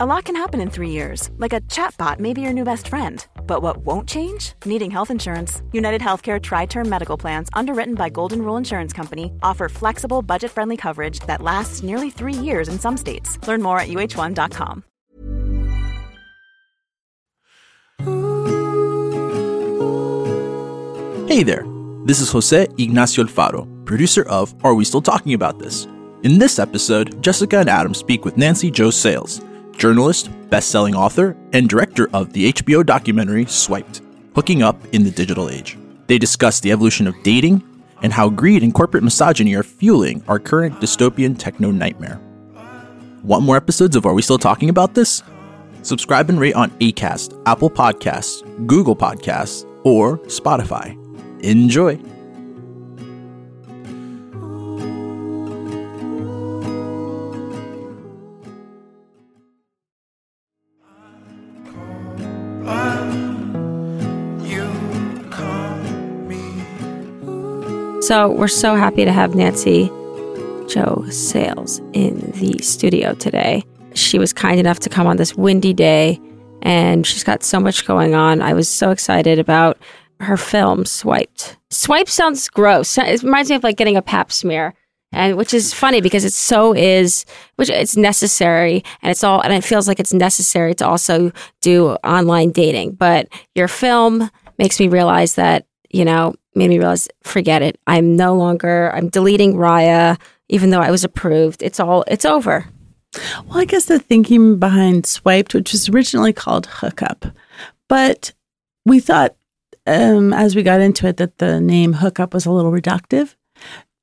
A lot can happen in three years, like a chatbot may be your new best friend. But what won't change? Needing health insurance. United Healthcare Tri Term Medical Plans, underwritten by Golden Rule Insurance Company, offer flexible, budget friendly coverage that lasts nearly three years in some states. Learn more at uh1.com. Hey there, this is Jose Ignacio Alfaro, producer of Are We Still Talking About This? In this episode, Jessica and Adam speak with Nancy Jo Sales journalist, best selling author, and director of the HBO documentary Swiped Hooking Up in the Digital Age. They discuss the evolution of dating and how greed and corporate misogyny are fueling our current dystopian techno nightmare. Want more episodes of Are We Still Talking About This? Subscribe and rate on ACAST, Apple Podcasts, Google Podcasts, or Spotify. Enjoy! So we're so happy to have Nancy Jo Sales in the studio today. She was kind enough to come on this windy day, and she's got so much going on. I was so excited about her film Swiped. Swipe sounds gross. It reminds me of like getting a pap smear. And which is funny because it so is, which it's necessary, and it's all, and it feels like it's necessary to also do online dating. But your film makes me realize that you know made me realize, forget it. I'm no longer, I'm deleting Raya, even though I was approved. It's all, it's over. Well, I guess the thinking behind Swiped, which was originally called Hookup, but we thought um, as we got into it that the name Hookup was a little reductive.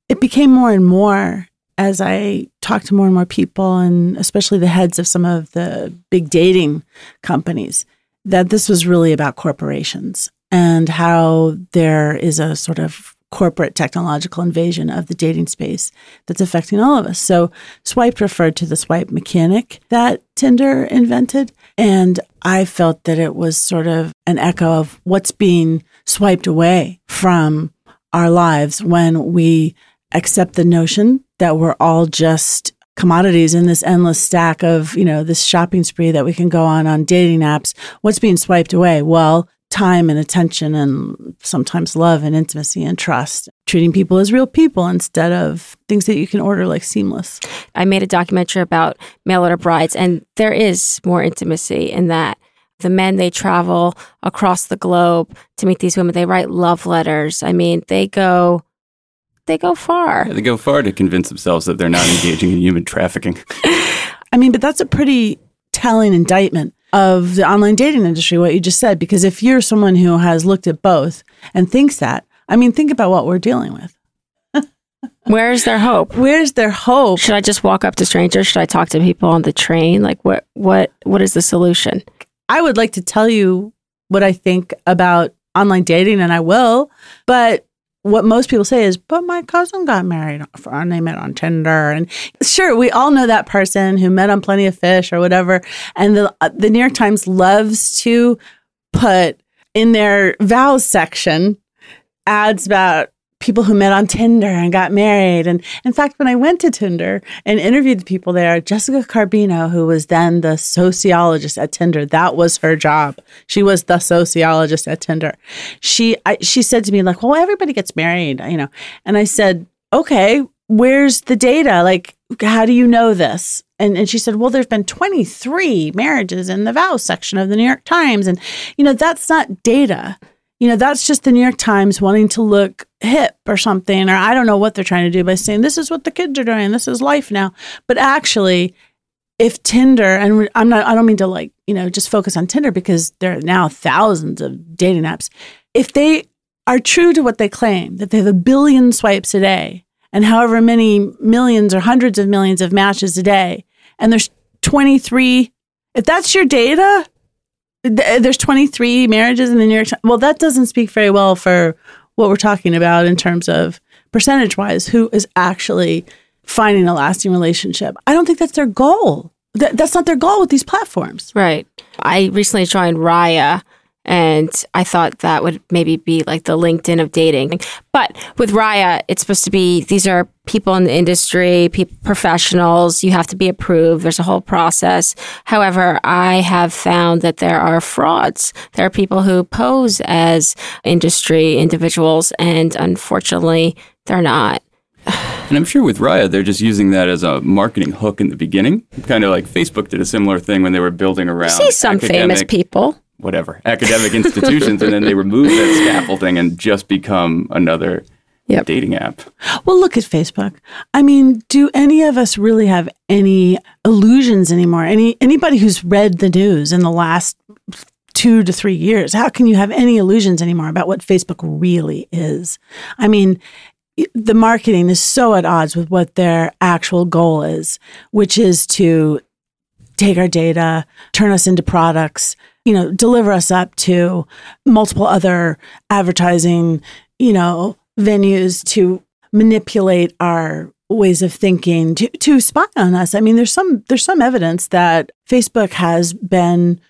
It became more and more as I talked to more and more people, and especially the heads of some of the big dating companies, that this was really about corporations and how there is a sort of corporate technological invasion of the dating space that's affecting all of us. So, Swipe referred to the swipe mechanic that Tinder invented. And I felt that it was sort of an echo of what's being swiped away from our lives when we accept the notion that we're all just commodities in this endless stack of, you know, this shopping spree that we can go on on dating apps. What's being swiped away? Well, time and attention and sometimes love and intimacy and trust. Treating people as real people instead of things that you can order like seamless. I made a documentary about mail order brides and there is more intimacy in that the men they travel across the globe to meet these women. They write love letters. I mean they go they go far. Yeah, they go far to convince themselves that they're not engaging in human trafficking. I mean but that's a pretty telling indictment of the online dating industry, what you just said. Because if you're someone who has looked at both and thinks that, I mean, think about what we're dealing with. Where's their hope? Where's their hope? Should I just walk up to strangers? Should I talk to people on the train? Like what what what is the solution? I would like to tell you what I think about online dating and I will, but what most people say is, but my cousin got married and they met on Tinder. And sure, we all know that person who met on Plenty of Fish or whatever. And the, uh, the New York Times loves to put in their vows section ads about people who met on Tinder and got married. And in fact, when I went to Tinder and interviewed the people there, Jessica Carbino, who was then the sociologist at Tinder, that was her job. She was the sociologist at Tinder. She I, she said to me like, "Well, everybody gets married, you know." And I said, "Okay, where's the data? Like, how do you know this?" And, and she said, Well, there's been 23 marriages in the vows section of the New York Times. And, you know, that's not data you know, that's just the New York Times wanting to look hip or something, or I don't know what they're trying to do by saying this is what the kids are doing, this is life now. But actually, if Tinder, and I'm not, I don't mean to like, you know, just focus on Tinder because there are now thousands of dating apps. If they are true to what they claim, that they have a billion swipes a day and however many millions or hundreds of millions of matches a day, and there's 23, if that's your data, Uh, there's 23 marriages in the New York Times. Well, that doesn't speak very well for what we're talking about in terms of percentage wise, who is actually finding a lasting relationship. I don't think that's their goal. Th- that's not their goal with these platforms. Right. I recently joined Raya, And I thought that would maybe be like the LinkedIn of dating. But with Raya, it's supposed to be these are people in the industry, people, professionals. You have to be approved. There's a whole process. However, I have found that there are frauds. There are people who pose as industry individuals, and unfortunately, they're not. And I'm sure with Raya, they're just using that as a marketing hook in the beginning. Kind of like Facebook did a similar thing when they were building around. See some famous people. Whatever, academic institutions, and then they remove that scaffolding and just become another Yep. dating app. Well, look at Facebook. I mean, do any of us really have any illusions anymore? Any anybody who's read the news in the last two to three years, how can you have any illusions anymore about what Facebook really is? I mean, the marketing is so at odds with what their actual goal is, which is to take our data, turn us into products, you know, deliver us up to multiple other advertising, you know, venues to manipulate our ways of thinking to to spy on us. I mean, there's some there's some evidence that Facebook has been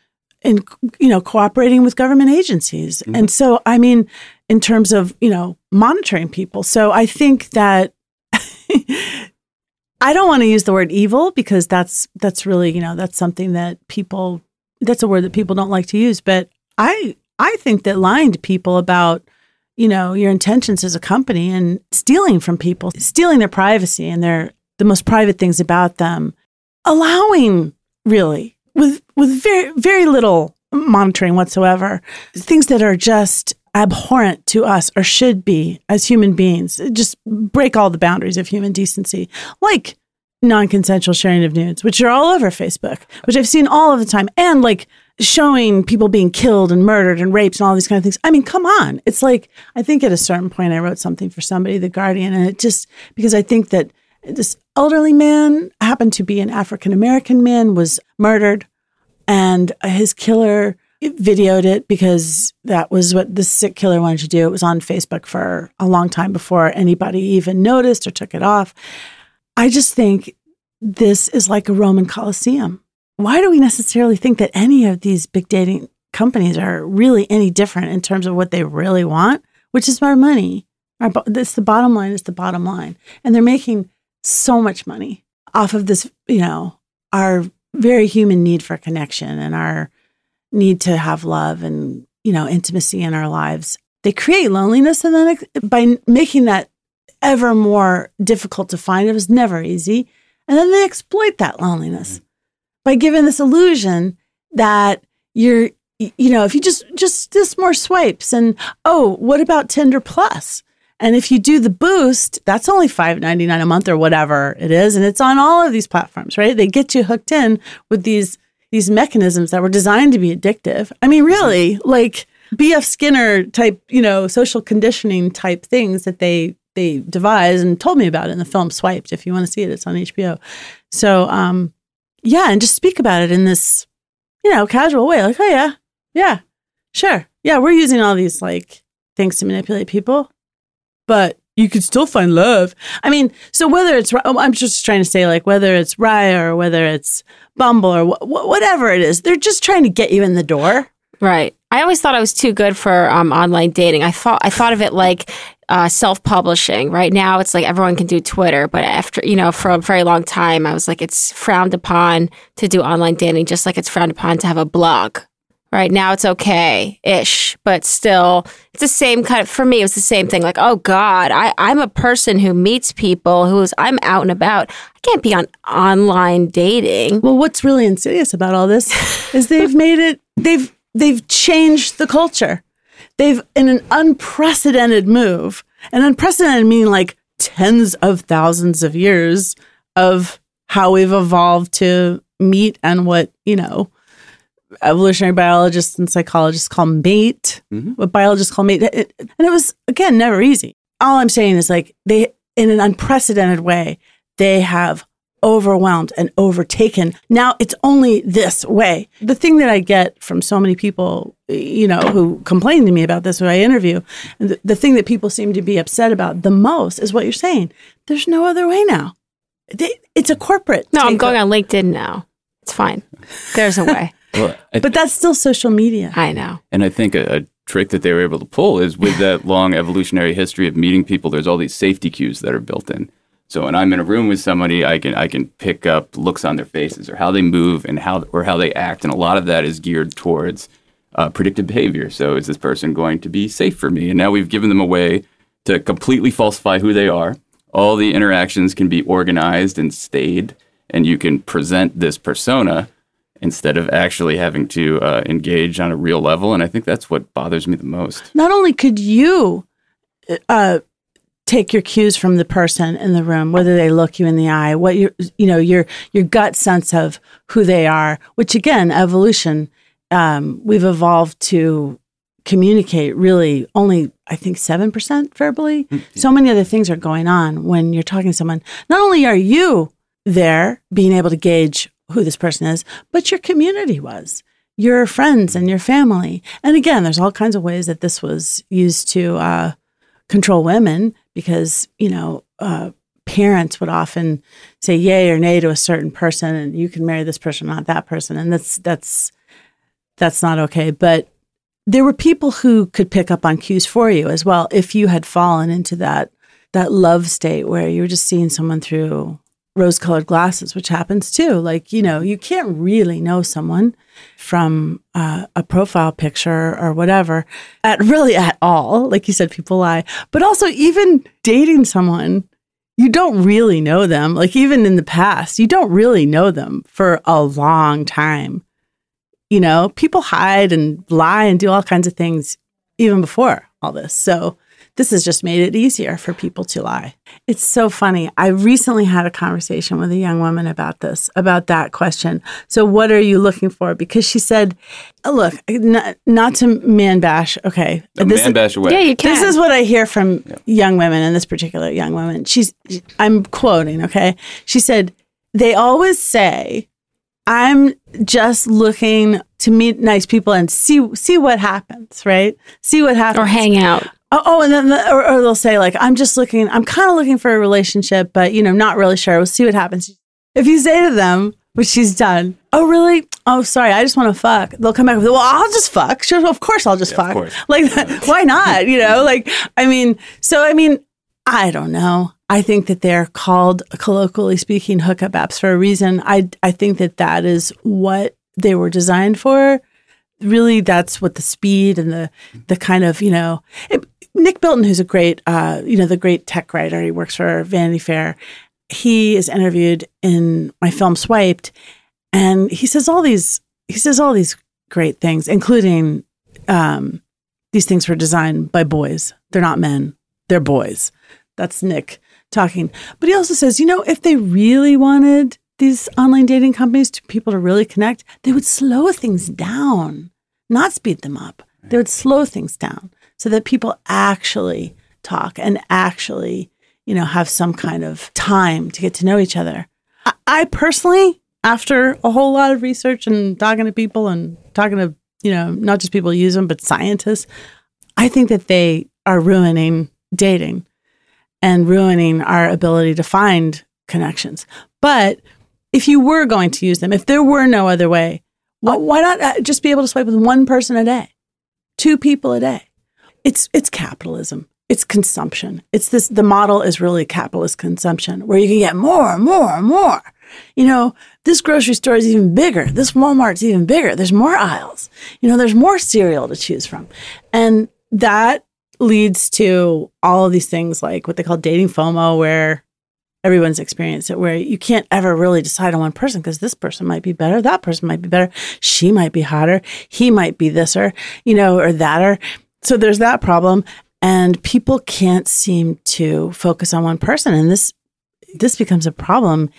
in you know cooperating with government agencies. Mm-hmm. And so I mean in terms of, you know, monitoring people. So I think that I don't want to use the word evil because that's that's really, you know, that's something that people that's a word that people don't like to use, but I I think that lying to people about you know your intentions as a company and stealing from people, stealing their privacy and their the most private things about them, allowing really with with very very little monitoring whatsoever, things that are just abhorrent to us or should be as human beings, just break all the boundaries of human decency, like non-consensual sharing of nudes, which are all over Facebook, which I've seen all of the time, and like showing people being killed and murdered and raped and all these kind of things. I mean, come on. It's like I think at a certain point I wrote something for somebody, The Guardian, and it just because I think that this elderly man happened to be an African American man was murdered and his killer videoed it because that was what the sick killer wanted to do. It was on Facebook for a long time before anybody even noticed or took it off. I just think this is like a Roman Colosseum. Why do we necessarily think that any of these big dating companies are really any different in terms of what they really want, which is our money? Our, this the bottom line is the bottom line, and they're making so much money off of this. You know, our very human need for connection and our need to have love and you know intimacy in our lives. They create loneliness, and then by making that ever more difficult to find, it was never easy. And then they exploit that loneliness mm-hmm. by giving this illusion that you're, you know, if you just just just more swipes, and oh, what about Tinder Plus? And if you do the boost, that's only five ninety nine a month or whatever it is, and it's on all of these platforms, right? They get you hooked in with these these mechanisms that were designed to be addictive. I mean, mm-hmm. really, like B.F. Skinner type, you know, social conditioning type things that they they devised and told me about it in the film Swiped. If you want to see it, it's on HBO. So, um, yeah, and just speak about it in this, you know, casual way, like, oh yeah, yeah, sure, yeah, we're using all these like things to manipulate people, but you could still find love. I mean, so whether it's, I'm just trying to say, like, whether it's Raya or whether it's Bumble or wh- whatever it is, they're just trying to get you in the door. Right. I always thought I was too good for um, online dating. I thought I thought of it like uh, self-publishing. Right now, it's like everyone can do Twitter, but after you know, for a very long time, I was like, it's frowned upon to do online dating, just like it's frowned upon to have a blog. Right now, it's okay ish, but still, it's the same kind of. For me, it was the same thing. Like, oh God, I I'm a person who meets people who's I'm out and about. I can't be on online dating. Well, what's really insidious about all this is they've made it they've they've changed the culture. They've in an unprecedented move, an unprecedented meaning like tens of thousands of years of how we've evolved to meet and what, you know, evolutionary biologists and psychologists call mate, mm-hmm. what biologists call mate. It- and it was again never easy. All I'm saying is like they in an unprecedented way, they have overwhelmed and overtaken. Now it's only this way. The thing that I get from so many people, you know, who complain to me about this, who I interview, the, the thing that people seem to be upset about the most is what you're saying. There's no other way now. They, it's a corporate. No, I'm takeover. going on LinkedIn now. It's fine. There's a way. Well, I- But that's still social media. I know. And I think a, a trick that they were able to pull is with that long evolutionary history of meeting people, there's all these safety cues that are built in. So when I'm in a room with somebody, I can I can pick up looks on their faces or how they move and how or how they act, and a lot of that is geared towards uh, predictive behavior. So is this person going to be safe for me? And now we've given them a way to completely falsify who they are. All the interactions can be organized and stayed, and you can present this persona instead of actually having to uh, engage on a real level. And I think that's what bothers me the most. Not only could you uh, take your cues from the person in the room, whether they look you in the eye, what your you know your your gut sense of who they are, which again, evolution, um, we've evolved to communicate really only I think seven percent verbally. So many other things are going on when you're talking to someone. Not only are you there being able to gauge who this person is, but your community was your friends and your family. And again, there's all kinds of ways that this was used to uh, control women because, you know, uh, parents would often say yay or nay to a certain person and you can marry this person, not that person. And that's, that's, that's not okay. But there were people who could pick up on cues for you as well if you had fallen into that that love state where you were just seeing someone through rose colored glasses, which happens too. Like, you know, you can't really know someone from uh, a profile picture or whatever at really at all. Like you said, people lie. But also, even dating someone, you don't really know them. Like, even in the past, you don't really know them for a long time. You know, people hide and lie and do all kinds of things even before all this. So, this has just made it easier for people to lie. It's so funny. I recently had a conversation with a young woman about this, about that question. So, what are you looking for? Because she said, oh, look, not, not to man bash. Okay. A this man is- bash away. Yeah, you can. this is what I hear from young women, and this particular young woman. She's, I'm quoting, okay? She said, they always say, I'm just looking to meet nice people and see see what happens, right? See what happens. or hang out. Oh, oh, and then the, or, or they'll say like, I'm just looking. I'm kind of looking for a relationship, but you know, not really sure. We'll see what happens. If you say to them, which she's done, oh really? Oh, sorry, I just want to fuck. They'll come back with, well, I'll just fuck. Sure, of course, I'll just Yeah, fuck. Like, that, why not? You know, like, I mean, so I mean, I don't know. I think that they're called, colloquially speaking, hookup apps for a reason. I I think that that is what they were designed for. Really, that's what the speed and the the kind of you know. It, Nick Bilton, who's a great, uh, you know, the great tech writer, he works for Vanity Fair. He is interviewed in my film Swiped, and he says all these he says all these great things, including um, these things were designed by boys. They're not men. They're boys. That's Nick talking. But he also says, you know, if they really wanted these online dating companies to people to really connect, they would slow things down, not speed them up. They would slow things down so that people actually talk and actually, you know, have some kind of time to get to know each other. I, I personally, after a whole lot of research and talking to people and talking to, you know, not just people who use them, but scientists, I think that they are ruining dating and ruining our ability to find connections. But if you were going to use them, if there were no other way, why, why not uh, just be able to swipe with one person a day, two people a day? It's it's capitalism. It's consumption. It's this. The model is really capitalist consumption, where you can get more, and more, and more. You know, this grocery store is even bigger. This Walmart's even bigger. There's more aisles. You know, there's more cereal to choose from, and that leads to all of these things like what they call dating FOMO, where everyone's experienced it, where you can't ever really decide on one person because this person might be better, that person might be better, she might be hotter, he might be this or, you know, or that or. So there's that problem. And people can't seem to focus on one person. And this this becomes a problem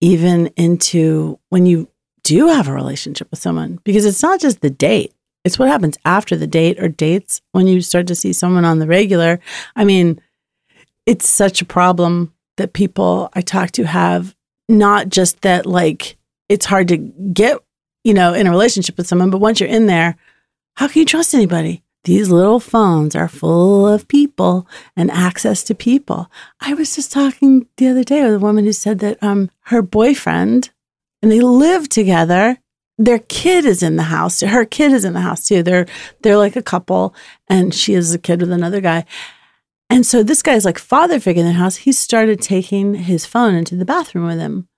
even into when you do have a relationship with someone because it's not just the date it's what happens after the date or dates when you start to see someone on the regular. I mean, it's such a problem that people I talk to have not just that like it's hard to get, you know, in a relationship with someone, but once you're in there, how can you trust anybody? These little phones are full of people and access to people. I was just talking the other day with a woman who said that um her boyfriend and they live together their kid is in the house. Her kid is in the house too. They're they're like a couple, and she is a kid with another guy. And so this guy's like father figure in the house. He started taking his phone into the bathroom with him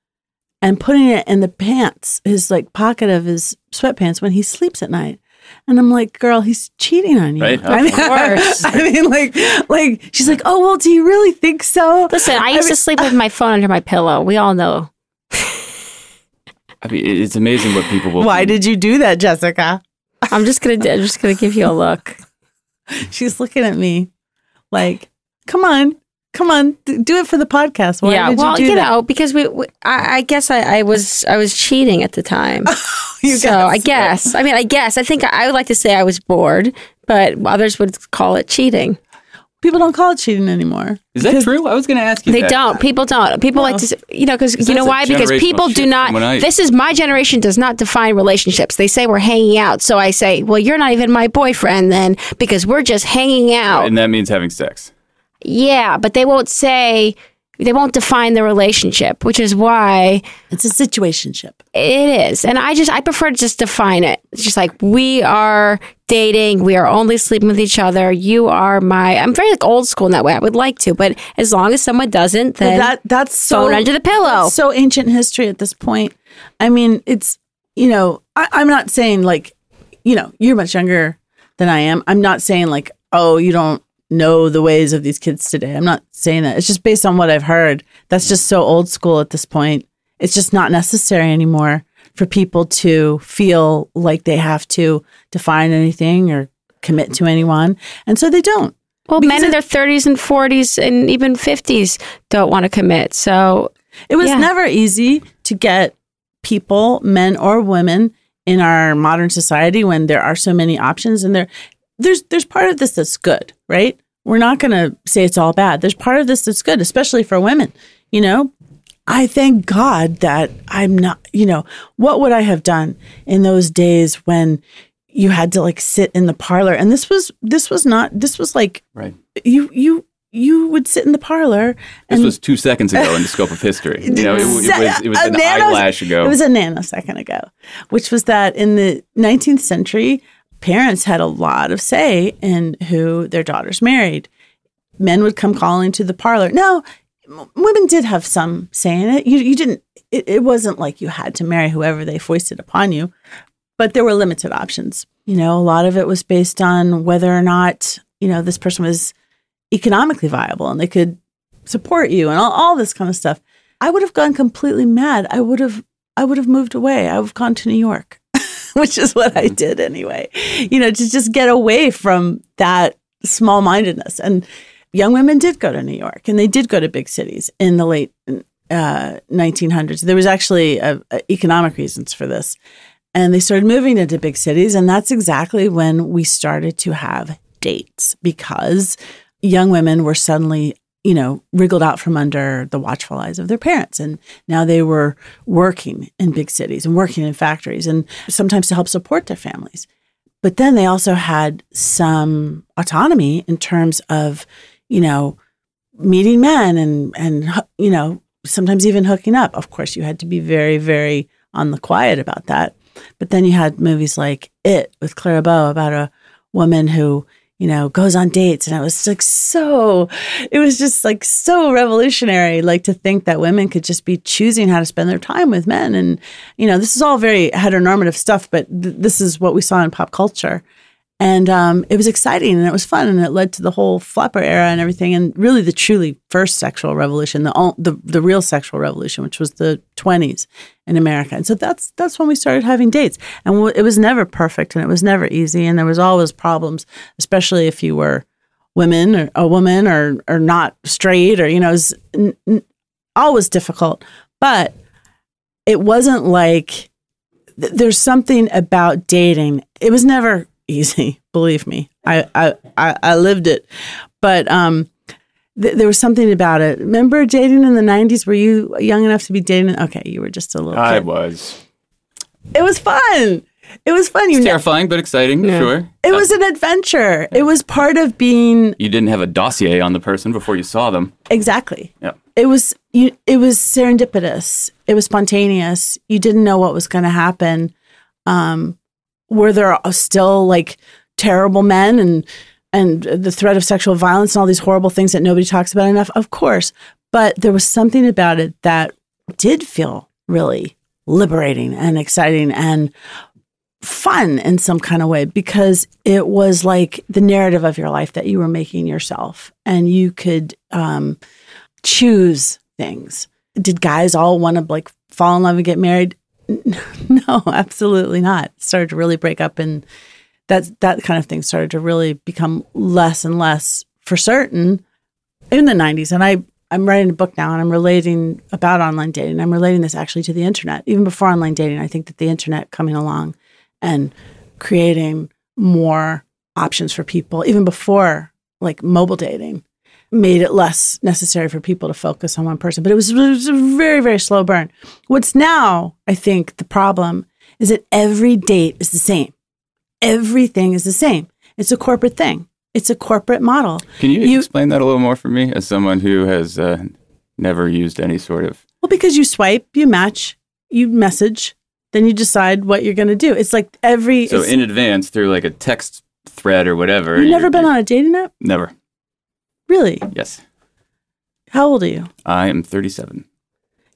and putting it in the pants, his like pocket of his sweatpants when he sleeps at night. And I'm like, girl, he's cheating on you. Right, of I mean, course. I mean, like, like she's like, oh well, do you really think so? Listen, I used to sleep with my phone under my pillow. We all know. I mean, it's amazing what people will. Why do. did you do that, Jessica? I'm just gonna I'm just gonna give you a look. She's looking at me like, come on, come on, do it for the podcast. Why yeah, did well, you you, do that? know, because we, we I, I guess I, I was I was cheating at the time. You so guys- I guess I mean I guess I think I would like to say I was bored, but others would call it cheating. people don't call it cheating anymore. Is that true? I was going to ask you. They that. don't. People don't. People like to, you know, because you know why? Because people do not. I- This is my generation does not define relationships. They say we're hanging out, so I say, well, you're not even my boyfriend then, because we're just hanging out. And that means having sex. Yeah, but they won't say. They won't define the relationship, which is why It's a situationship. it is. And I just I prefer to just define it. It's just like we are dating, we are only sleeping with each other. You are my I'm very like old school in that way. I would like to, but as long as someone doesn't, then that that's so under the pillow. so ancient history at this point. I mean, it's you know, I, I'm not saying like, you know, you're much younger than I am. I'm not saying like, oh, you don't know the ways of these kids today. I'm not saying that. It's just based on what I've heard. That's just so old school at this point. It's just not necessary anymore for people to feel like they have to define anything or commit to anyone. And so they don't. Well, men in their 30s and 40s and even 50s don't want to commit. So, It was Yeah. never easy to get people, men or women, in our modern society when there are so many options and there there's there's part of this that's good, right? We're not going to say it's all bad. There's part of this that's good, especially for women, you know? I thank God that I'm not, you know, what would I have done in those days when you had to like sit in the parlor and this was this was not this was like Right. you you you would sit in the parlor This was two seconds ago in the scope of history. You know, it, it was it was an nanos- eyelash ago. It was a nanosecond ago, which was that in the 19th century, parents had a lot of say in who their daughters married. Men would come calling to the parlor. No, women did have some say in it. You, you didn't. It, it wasn't like you had to marry whoever they foisted upon you, but there were limited options. You know, a lot of it was based on whether or not you know this person was economically viable and they could support you and all, all this kind of stuff. I would have gone completely mad. I would have I would have moved away. I would have gone to New York, which is what I did anyway. You know, to just get away from that small mindedness. And young women did go to New York and they did go to big cities in the late uh, 1900s. There was actually uh, uh, economic reasons for this. And they started moving into big cities. And that's exactly when we started to have dates because young women were suddenly, you know, wriggled out from under the watchful eyes of their parents. And now they were working in big cities and working in factories and sometimes to help support their families. But then they also had some autonomy in terms of, you know, meeting men and, and, you know, sometimes even hooking up. Of course, you had to be very, very on the quiet about that. But then you had movies like It with Clara Bow about a woman who, you know, goes on dates. And I was like so, it was just like so revolutionary, like to think that women could just be choosing how to spend their time with men. And, you know, this is all very heteronormative stuff, but th- this is what we saw in pop culture. And um, it was exciting and it was fun and it led to the whole flapper era and everything and really the truly first sexual revolution, the the, the real sexual revolution, which was the 20s in America. And so that's that's when we started having dates. And it was never perfect and it was never easy and there was always problems, especially if you were women or a woman or or not straight or you know, it was n- n- always difficult. But it wasn't like th- there's something about dating. It was never easy, believe me. I I I, I lived it, but um, th- there was something about it. Remember dating in the '90s? Were you young enough to be dating? Okay, you were just a little. I kid. was. It was fun. It was fun. You It's know, terrifying, but exciting. Sure. it was an adventure. It was part of being You didn't have a dossier on the person before you saw them. exactly. Yeah. It was you. It was serendipitous. It was spontaneous. You didn't know what was going to happen. Um, were there still like terrible men and and the threat of sexual violence and all these horrible things that nobody talks about enough? Of course, but there was something about it that did feel really liberating and exciting and fun in some kind of way because it was like the narrative of your life that you were making yourself and you could um, choose things. Did guys all want to like fall in love and get married? No, absolutely not. Started to really break up and that that kind of thing started to really become less and less for certain in the 90s and I I'm writing a book now and I'm relating about online dating. I'm relating this actually to the internet. Even before online dating, I think that the internet coming along and creating more options for people, even before like mobile dating, made it less necessary for people to focus on one person. But it was, it was a very, very slow burn. What's now, I think, the problem is that every date is the same. Everything is the same. It's a corporate thing. It's a corporate model. Can you, you explain that a little more for me as someone who has uh, never used any sort of? Well, because you swipe, you match, you message, then you decide what you're going to do. It's like every. So in advance through like a text thread or whatever. You've never been on a dating app? Never. Really? Yes. How old are you? I am 37.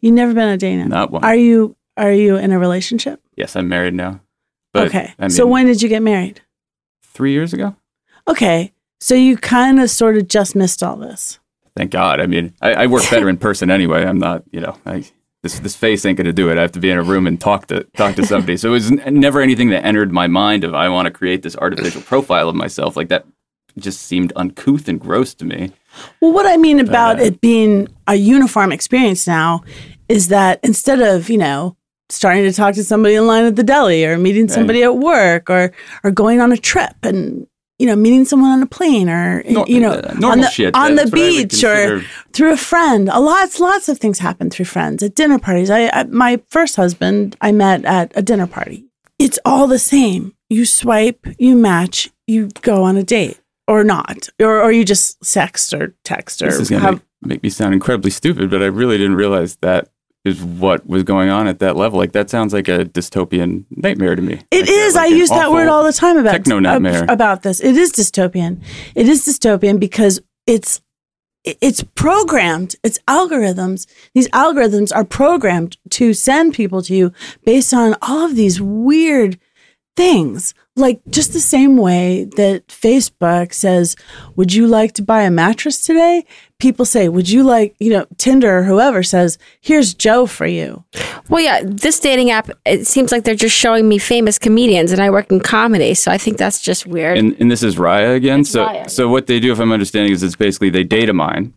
You've never been a app? Not one. Are you Are you in a relationship? Yes, I'm married now. But, okay. I mean, so when did you get married? Three years ago. Okay. So you kind of sort of just missed all this. Thank God. I mean, I, I work better in person anyway. I'm not, you know, I, this this face ain't going to do it. I have to be in a room and talk to talk to somebody. so it was n- never anything that entered my mind of I want to create this artificial profile of myself. Like that just seemed uncouth and gross to me. Well, what I mean about uh, it being a uniform experience now is that instead of you know starting to talk to somebody in line at the deli or meeting somebody right. at work or or going on a trip and you know, meeting someone on a plane or no, you know, uh, on the shit, on the beach or through a friend. A lots lots of things happen through friends at dinner parties. I, I, my first husband I met at a dinner party. It's all the same. You swipe, you match, you go on a date or not, or or you just sext or text or. This is gonna have, make, make me sound incredibly stupid, but I really didn't realize that is what was going on at that level. Like that sounds like a dystopian nightmare to me. It like is. A, like I use that word all the time about techno nightmare. about this. It is dystopian. It is dystopian because it's it's programmed. It's algorithms. These algorithms are programmed to send people to you based on all of these weird things. Like just the same way that Facebook says, Would you like to buy a mattress today? People say, Would you like, you know, Tinder or whoever says, Here's Joe for you. Well, yeah, this dating app, it seems like they're just showing me famous comedians and I work in comedy. So I think that's just weird. And, and this is Raya again. It's so, Raya. so what they do, if I'm understanding, is it's basically they data mine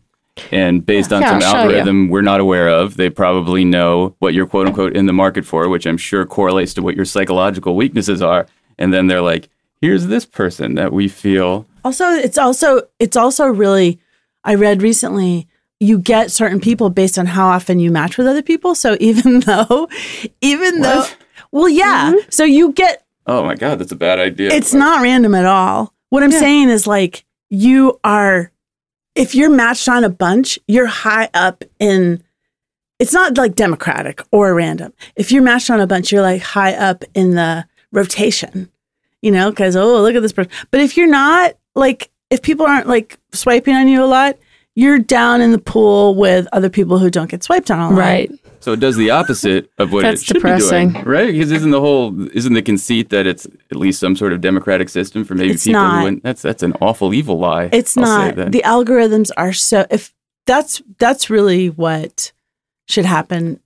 and based yeah. on yeah, some algorithm we're not aware of, they probably know what you're quote unquote in the market for, which I'm sure correlates to what your psychological weaknesses are and then they're like, here's this person that we feel. Also, it's also it's also really I read recently you get certain people based on how often you match with other people. So even though even what? though well yeah, mm-hmm. so you get Oh my god, that's a bad idea. It's but. not random at all. What I'm yeah. saying is like you are if you're matched on a bunch, you're high up in it's not like democratic or random. If you're matched on a bunch, you're like high up in the rotation, you know, because, oh, look at this person. But if you're not, like, if people aren't like swiping on you a lot, you're down in the pool with other people who don't get swiped on a lot. Right. So it does the opposite of what That's it should depressing. be doing, right? Because isn't the whole isn't the conceit that it's at least some sort of democratic system for maybe it's people not. who win? That's that's an awful evil lie. It's I'll not. The algorithms are so if that's that's really what should happen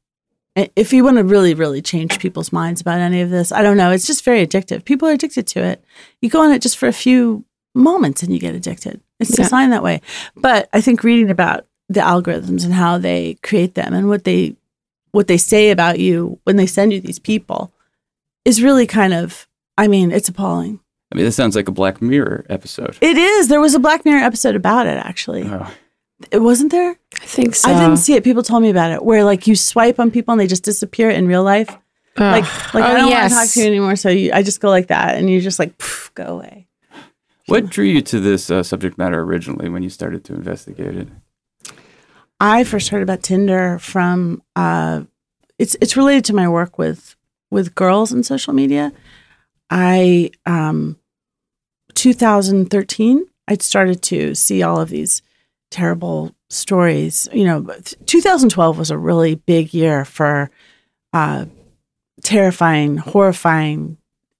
if you want to really, really change people's minds about any of this, I don't know. It's just very addictive. People are addicted to it. You go on it just for a few moments and you get addicted. It's yeah. designed that way. But I think reading about the algorithms and how they create them and what they what they say about you when they send you these people is really kind of I mean, it's appalling. I mean, this sounds like a Black Mirror episode. It is. There was a Black Mirror episode about it actually. Oh. It wasn't there? I think so. I didn't see it. People told me about it. Where like you swipe on people and they just disappear in real life. Like like oh, I don't yes. want to talk to you anymore. So you, I just go like that, and you just like poof, go away. What drew you to this uh, subject matter originally when you started to investigate it? I first heard about Tinder from uh, it's it's related to my work with with girls in social media. I um 2013 I'd started to see all of these terrible stories. You know, 2012 was a really big year for uh, terrifying, horrifying,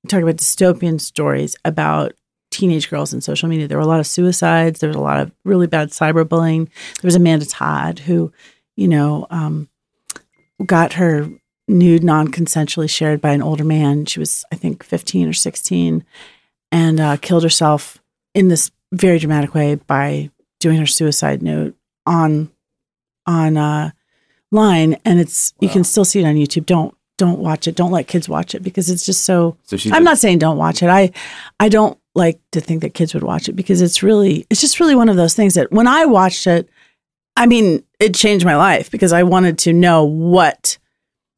talk about dystopian stories about teenage girls in social media. There were a lot of suicides. There was a lot of really bad cyberbullying. There was Amanda Todd who, you know, um, got her nude non-consensually shared by an older man. She was, I think, 15 or 16, and uh, killed herself in this very dramatic way by doing her suicide note on on uh, line, and it's you can still see it on YouTube. Don't don't watch it. Don't let kids watch it because it's just so. So I'm not saying don't watch it. I I don't like to think that kids would watch it because it's really it's just really one of those things that when I watched it, I mean, it changed my life because I wanted to know what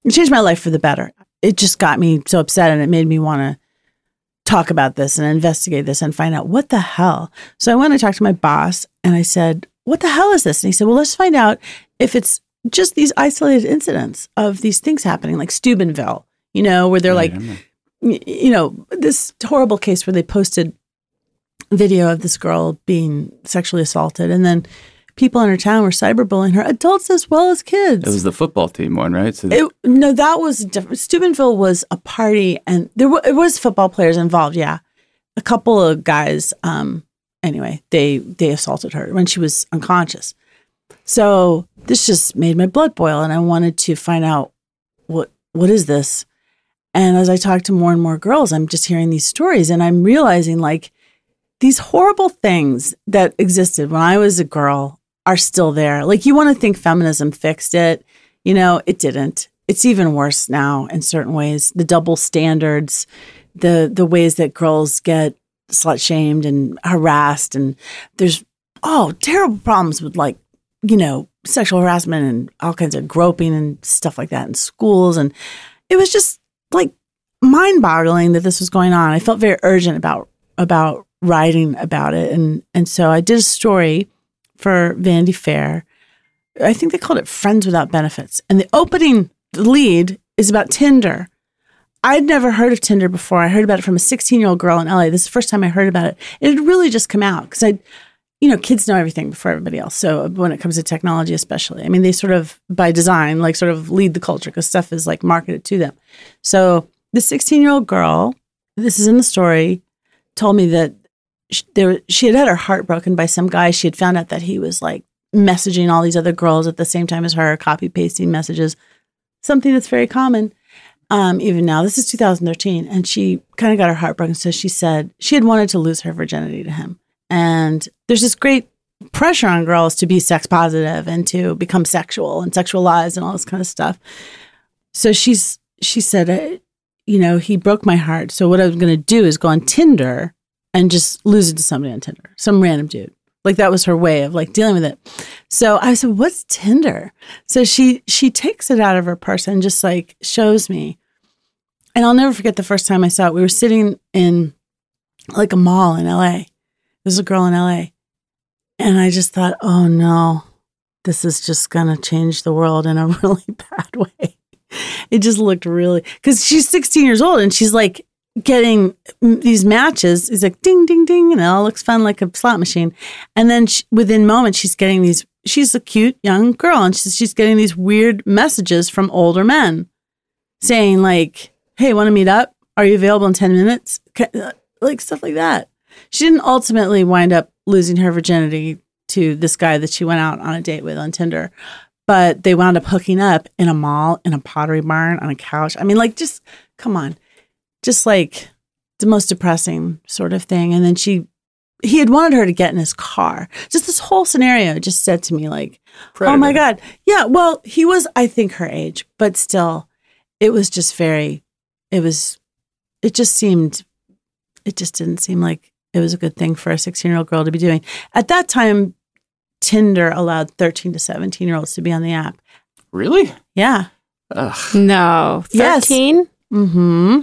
it changed my life for the better. It just got me so upset and it made me want to talk about this and investigate this and find out what the hell. So I went and talked to my boss and I said, What the hell is this? And he said, Well, let's find out if it's just these isolated incidents of these things happening, like Steubenville, you know, where they're like, you know, this horrible case where they posted video of this girl being sexually assaulted. And then people in her town were cyberbullying her, adults as well as kids. It was the football team one, right? So It, no, that was different. Steubenville was a party, and there w- it was football players involved. Yeah, a couple of guys. Um, anyway, they they assaulted her when she was unconscious. So this just made my blood boil, and I wanted to find out what what is this. And as I talk to more and more girls, I'm just hearing these stories, and I'm realizing like these horrible things that existed when I was a girl are still there. Like you want to think feminism fixed it. You know, it didn't. It's even worse now in certain ways. The double standards, the the ways that girls get slut shamed and harassed and there's oh terrible problems with like, you know, sexual harassment and all kinds of groping and stuff like that in schools and it was just like mind-boggling that this was going on. I felt very urgent about about writing about it and and so I did a story for Vanity Fair. I think they called it Friends Without Benefits. And the opening lead is about Tinder. I'd never heard of Tinder before. I heard about it from a 16 year old girl in LA. This is the first time I heard about it. It had really just come out because I, you know, kids know everything before everybody else. So when it comes to technology, especially, I mean, they sort of by design, like sort of lead the culture because stuff is like marketed to them. So the 16 year old girl, this is in the story, told me that sh- there she had had her heart broken by some guy. She had found out that he was like messaging all these other girls at the same time as her, copy pasting messages, something that's very common. Um, even now, this is 2013, and she kind of got her heart broken. So she said she had wanted to lose her virginity to him, and there's this great pressure on girls to be sex positive and to become sexual and sexualized and all this kind of stuff. So she's she said, uh, you know, he broke my heart. So what I was going to do is go on Tinder and just lose it to somebody on Tinder, some random dude. Like that was her way of like dealing with it. So I said, "What's Tinder?" So she she takes it out of her purse and just like shows me. And I'll never forget the first time I saw it. We were sitting in like a mall in LA. There's a girl in LA. And I just thought, "Oh no. This is just going to change the world in a really bad way." It just looked really cuz she's 16 years old and she's like getting these matches is like ding ding ding and it all looks fun like a slot machine. And then she, within moments she's getting these she's a cute young girl and she's, she's getting these weird messages from older men saying like hey want to meet up? Are you available in 10 minutes? Uh, like stuff like that. She didn't ultimately wind up losing her virginity to this guy that she went out on a date with on tinder but they wound up hooking up in a mall in a pottery barn on a couch. I mean like just come on just like the most depressing sort of thing. And then she, he had wanted her to get in his car. Just this whole scenario just said to me, like, oh my God. Yeah. Well, he was, I think, her age, but still, it was just very, it was, it just seemed, it just didn't seem like it was a good thing for a 16 year old girl to be doing. At that time, Tinder allowed 13 to 17 year olds to be on the app. Really? Yeah. Ugh. No. Yes. Mm hmm.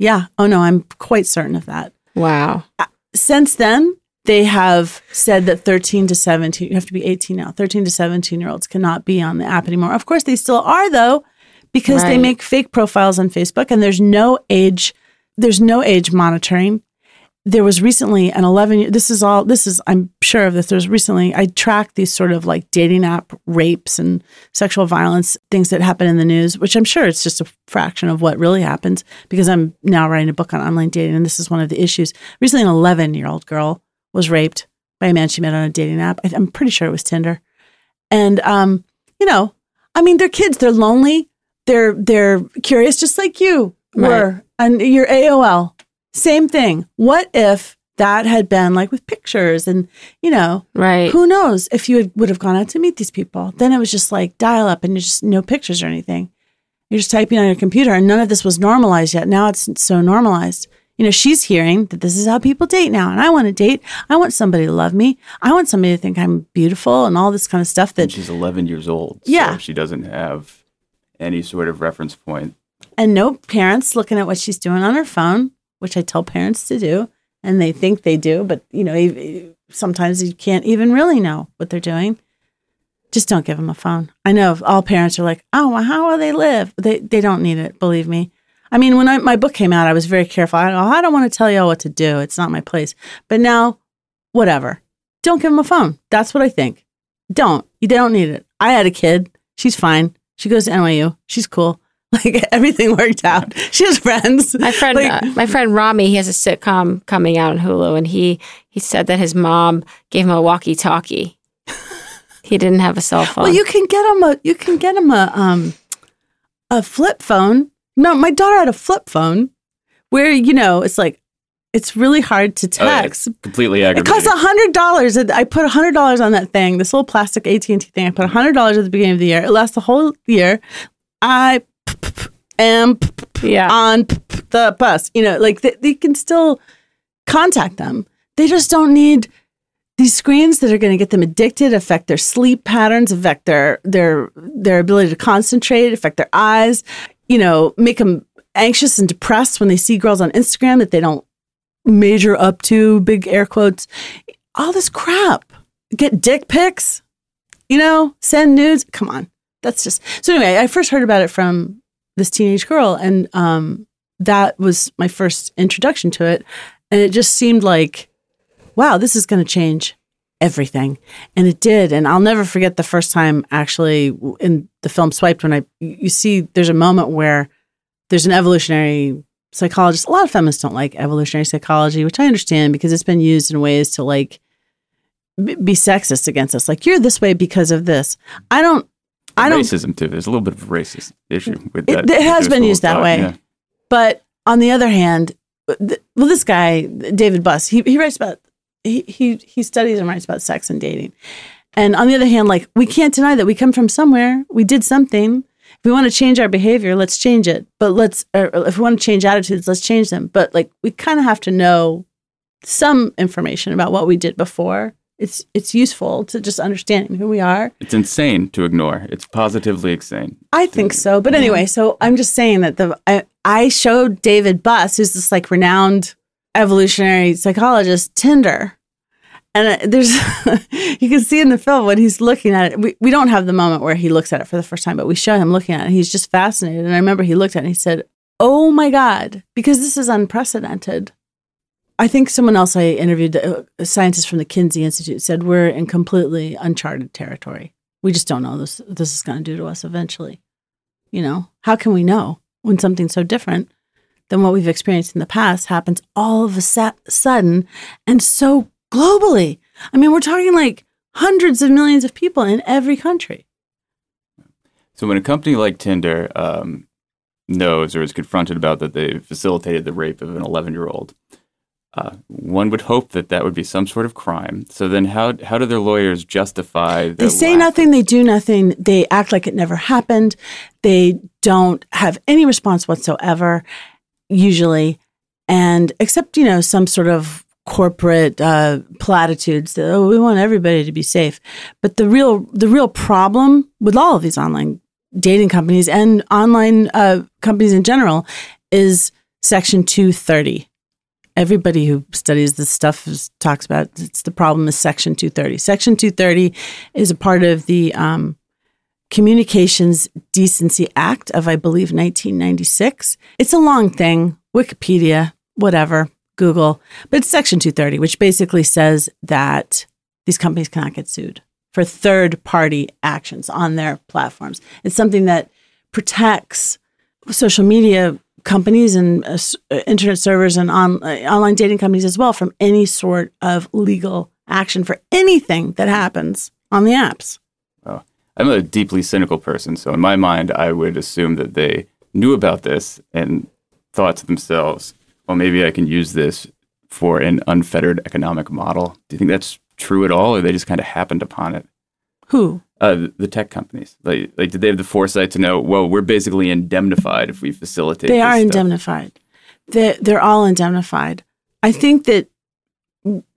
Yeah. Oh, no, I'm quite certain of that. Wow. Uh, since then they have said that 13 to 17 you have to be 18 now 13 to 17 year olds cannot be on the app anymore of course they still are though because they make fake profiles on Facebook and there's no age there's no age monitoring. There was recently an 11 year, this is all this is I'm sure of this there's recently I tracked these sort of like dating app rapes and sexual violence things that happen in the news, which I'm sure it's just a fraction of what really happens because I'm now writing a book on online dating and this is one of the issues. Recently an 11 year old girl was raped by a man she met on a dating app. I- I'm pretty sure it was Tinder. And um, you know, I mean, they're kids. They're lonely. They're they're curious, just like you were. And your AOL, same thing. What if that had been like with pictures and you know, Right. who knows if you had, would have gone out to meet these people? Then it was just like dial up and just no pictures or anything. You're just typing on your computer, and none of this was normalized yet. Now it's so normalized. You know, she's hearing that this is how people date now, and I want to date. I want somebody to love me. I want somebody to think I'm beautiful, and all this kind of stuff. That And she's 11 years old. so Yeah. she doesn't have any sort of reference point. and no parents looking at what she's doing on her phone, which I tell parents to do, and they think they do, but you know, sometimes you can't even really know what they're doing. Just don't give them a phone. I know all parents are like, "Oh, well, how will they live?" They they don't need it, believe me. I mean, when I, my book came out, I was very careful. I, oh, I don't want to tell y'all what to do. It's not my place. But now, whatever. Don't give them a phone. That's what I think. Don't. You don't need it. I had a kid. She's fine. She goes to NYU. She's cool. Like everything worked out. She has friends. My friend, Like- uh, my friend Ramy, he has a sitcom coming out on Hulu, and he he said that his mom gave him a walkie-talkie. he didn't have a cell phone. Well, you can get him a you can get 'em a um a flip phone. No, my daughter had a flip phone where you know it's like it's really hard to Oh, yeah, text. it's completely It costs a hundred dollars. I put a hundred dollars on that thing, this little plastic AT and T thing. I put a hundred dollars at the beginning of the year. It lasts the whole year. I am yeah, on the bus. You know, like they, they can still contact them. They just don't need these screens that are going to get them addicted, affect their sleep patterns, affect their their their ability to concentrate, affect their eyes. You know, make them anxious and depressed when they see girls on Instagram that they don't measure up to. Big air quotes. All this crap. Get dick pics. You know, send nudes. Come on, that's just so. Anyway, I first heard about it from this teenage girl, and um, that was my first introduction to it. And it just seemed like, wow, this is going to change everything, and it did. And I'll never forget the first time actually in the film Swiped when I you see there's a moment where there's an evolutionary psychologist. A lot of feminists don't like evolutionary psychology, which I understand because it's been used in ways to like be sexist against us. Like you're this way because of this. I don't. I don't. racism too. There's a little bit of a racist issue with It- that. it has been used that thought, way. yeah. But on the other hand, th- well, this guy David Buss, he he writes about he he he studies and writes about sex and dating. And on the other hand, like we can't deny that we come from somewhere. We did something. If we want to change our behavior, let's change it. But let's, or if we want to change attitudes, let's change them. But like we kind of have to know some information about what we did before. It's it's useful to just understanding who we are. It's insane to ignore. It's positively insane. I think so. But anyway, so I'm just saying that the I, I showed David Buss, who's this like renowned evolutionary psychologist, Tinder. And uh, there's, you can see in the film when he's looking at it. We, we don't have the moment where he looks at it for the first time, but we show him looking at it. He's just fascinated. And I remember he looked at it and he said, Oh my God, because this is unprecedented. I think someone else I interviewed, uh, a scientist from the Kinsey Institute, said we're in completely uncharted territory. We just don't know this. This is going to do to us eventually. You know, how can we know when something so different than what we've experienced in the past happens all of a sa- sudden and so globally? I mean, we're talking like hundreds of millions of people in every country. So when a company like Tinder um, knows or is confronted about that they facilitated the rape of an 11 year old, uh, one would hope that that would be some sort of crime. So then, how how do their lawyers justify? They say lack- nothing, they do nothing, they act like it never happened. They don't have any response whatsoever, usually. And except, you know, some sort of corporate uh, platitudes that oh, we want everybody to be safe. But the real the real problem with all of these online dating companies and online uh, companies in general is Section 230 everybody who studies this stuff is, talks about it's the problem is section 230 section 230 is a part of the um, Communications Decency Act of, I believe, 1996. It's a long thing, Wikipedia, whatever, Google, but it's Section 230, which basically says that these companies cannot get sued for third party actions on their platforms. It's something that protects social media companies and uh, internet servers and on, uh, online dating companies as well from any sort of legal action for anything that happens on the apps. Oh, I'm a deeply cynical person, so in my mind, I would assume that they knew about this and thought to themselves, "Well, maybe I can use this for an unfettered economic model." Do you think that's true at all, or they just kind of happened upon it? Who? Uh, the tech companies, like, like, did they have the foresight to know? Well, we're basically indemnified if we facilitate. They are stuff. indemnified. They're, they're all indemnified. I think that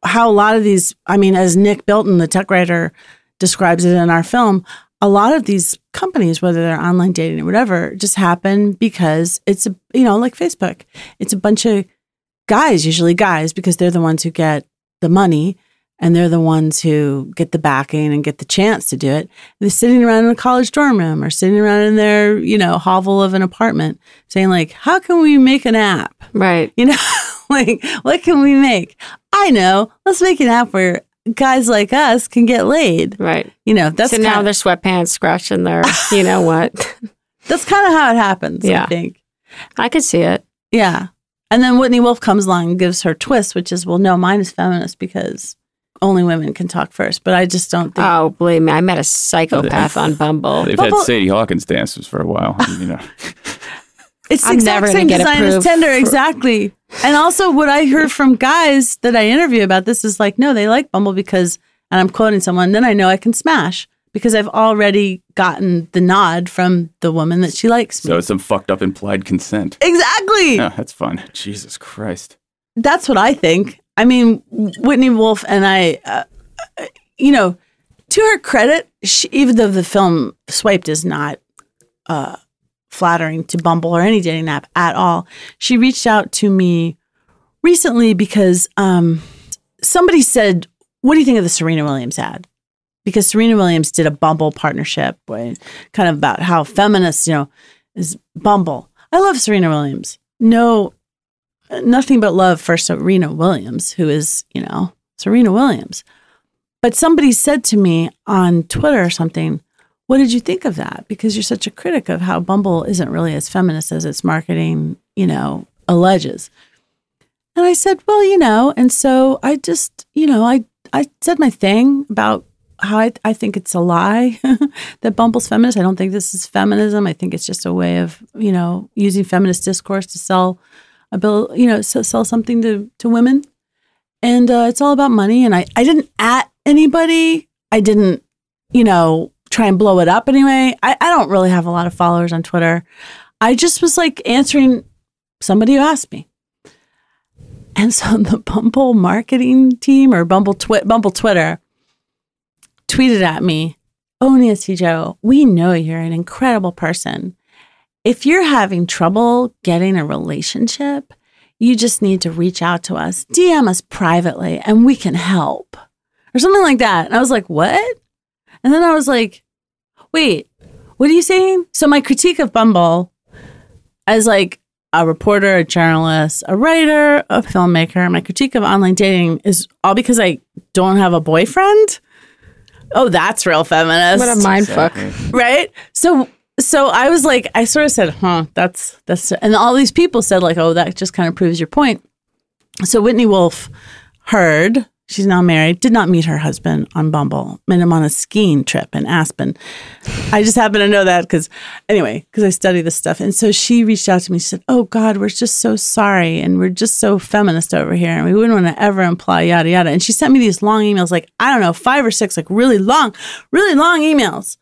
how a lot of these, I mean, as Nick Bilton, the tech writer, describes it in our film, a lot of these companies, whether they're online dating or whatever, just happen because it's a, you know, like Facebook. It's a bunch of guys, usually guys, because they're the ones who get the money and they're the ones who get the backing and get the chance to do it. they're sitting around in a college dorm room or sitting around in their, you know, hovel of an apartment saying like, how can we make an app? Right. You know, like, what can we make? I know. Let's make an app where guys like us can get laid. Right. You know, that's so now their sweatpants scratching their, you know what? that's kind of how it happens. Yeah. I think. I could see it. Yeah. And then Whitney Wolfe comes along and gives her twist, which is, well, no, mine is feminist because only women can talk first. But I just don't think. Oh, believe me, I met a psychopath on Bumble. They've Bumble- had Sadie Hawkins dances for a while. You know, It's the I'm exact never gonna same get design as approved Tinder, for- exactly. And also, what I heard from guys that I interview about this is like, no, they like Bumble because, and I'm quoting someone, then I know I can smash because I've already gotten the nod from the woman that she likes me. so it's some fucked up implied consent. exactly. Yeah, that's fun. Jesus Christ. That's what I think. I mean, Whitney Wolfe and I, uh, uh, you know, to her credit, she, even though the film Swiped is not uh, flattering to Bumble or any dating app at all, she reached out to me recently because um, somebody said, What do you think of the Serena Williams ad? Because Serena Williams did a Bumble partnership, with- kind of about how feminist, you know, is Bumble. I love Serena Williams. No, nothing but love for Serena Williams, who is, you know, Serena Williams. But somebody said to me on Twitter or something, What did you think of that? Because you're such a critic of how Bumble isn't really as feminist as its marketing, you know, alleges. And I said, Well, you know, and so I just, you know, I, I said my thing about how I, I think it's a lie that Bumble's feminist. I don't think this is feminism. I think it's just a way of, you know, using feminist discourse to sell a bill, you know, sell something to, to women. And uh, it's all about money. And I, I didn't at anybody. I didn't, you know, try and blow it up anyway. I, I don't really have a lot of followers on Twitter. I just was like answering somebody who asked me. And so the Bumble marketing team or Bumble twi- Bumble Twitter tweeted at me, "Oh Nancy Jo, we know you're an incredible person. If you're having trouble getting a relationship, you just need to reach out to us, DM us privately, and we can help." Or something like that. And I was like, "What?" And then I was like, "Wait, what are you saying?" So my critique of Bumble as like a reporter, a journalist, a writer, a filmmaker. My critique of online dating is all because I don't have a boyfriend. Oh, that's real feminist. What a mind fuck. right? So so I was like, I sort of said, huh, that's that's and all these people said, like, oh, that just kind of proves your point. So Whitney Wolfe heard, she's now married, did not meet her husband on Bumble, met him on a skiing trip in Aspen. I just happen to know that because, anyway, because I study this stuff. And so she reached out to me. She said, Oh God, we're just so sorry. And we're just so feminist over here. And we wouldn't want to ever imply yada, yada. And she sent me these long emails, like, I don't know, five or six, like really long, really long emails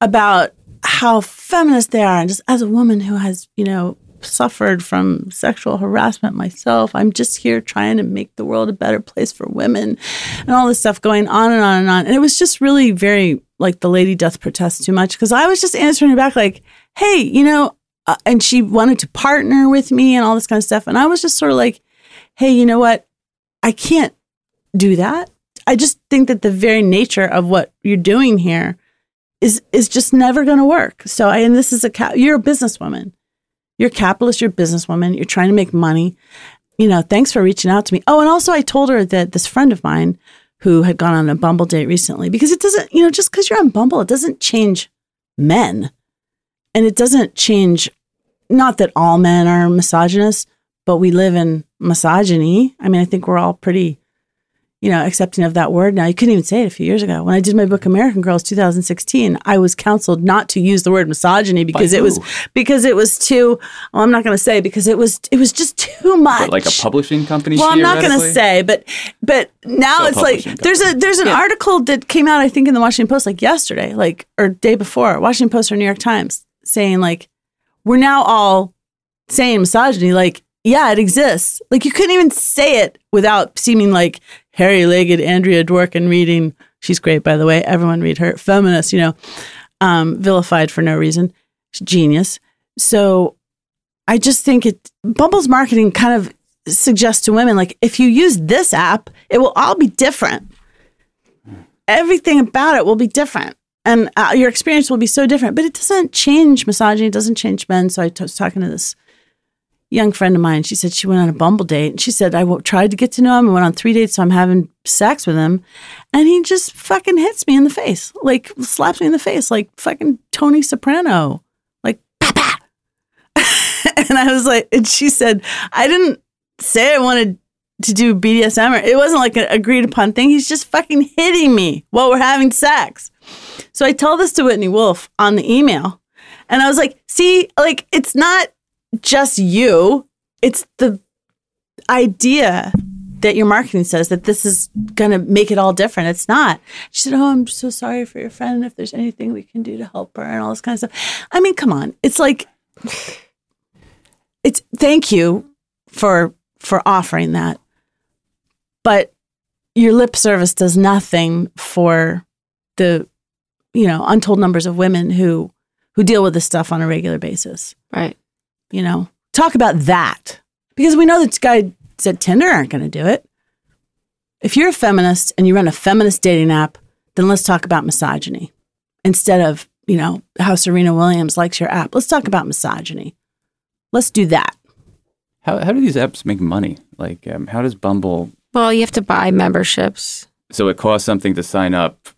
about how feminist they are. And just as a woman who has, you know, suffered from sexual harassment myself, I'm just here trying to make the world a better place for women and all this stuff going on and on and on. And it was just really very like the lady doth protest too much because I was just answering her back like, hey, you know, uh, and she wanted to partner with me and all this kind of stuff. And I was just sort of like, hey, you know what? I can't do that. I just think that the very nature of what you're doing here is is just never going to work. So I and this is a ca- you're a businesswoman. You're a capitalist, you're a businesswoman, you're trying to make money. You know, thanks for reaching out to me. Oh, and also I told her that this friend of mine who had gone on a Bumble date recently because it doesn't, you know, just cuz you're on Bumble, it doesn't change men. And it doesn't change not that all men are misogynists, but we live in misogyny. I mean, I think we're all pretty you know, accepting of that word now. You couldn't even say it a few years ago. When I did my book American Girls 2016, I was counseled not to use the word misogyny because it was because it was too well, I'm not going to say because it was it was just too much. But like a publishing company. Well, I'm not going to say, but but now So it's like publishing there's a there's an article that came out I think in the Washington Post like yesterday, like or day before, Washington Post or New York Times, saying like we're now all saying misogyny like yeah, it exists. Like you couldn't even say it without seeming like hairy-legged Andrea Dworkin reading. She's great, by the way. Everyone read her. Feminist, you know, um, vilified for no reason. She's genius. So I just think it Bumble's marketing kind of suggests to women like if you use this app, it will all be different. Everything about it will be different. And uh, your experience will be so different, but it doesn't change misogyny. It doesn't change men. So I t- was talking to this young friend of mine. She said she went on a Bumble date and she said, I tried to get to know him and went on three dates. So I'm having sex with him. And he just fucking hits me in the face, like slaps me in the face, like fucking Tony Soprano, like, papa. and I was like, and she said, I didn't say I wanted to do BDSM or it wasn't like an agreed upon thing. He's just fucking hitting me while we're having sex. So I tell this to Whitney Wolfe on the email. And I was like, see, like, it's not just you, it's the idea that your marketing says that this is going to make it all different. It's not. She said, Oh, I'm so sorry for your friend. If there's anything we can do to help her and all this kind of stuff. I mean, come on. It's like, it's thank you for for offering that but your lip service does nothing for the you know untold numbers of women who who deal with this stuff on a regular basis Right. You know talk about that because we know that guys at tinder aren't going to do it if you're a feminist and you run a feminist dating app then let's talk about misogyny instead of you know how serena williams likes your app let's talk about misogyny let's do that How, how do these apps make money? Like, um, how does Bumble? Well, you have to buy memberships. So it costs something to sign up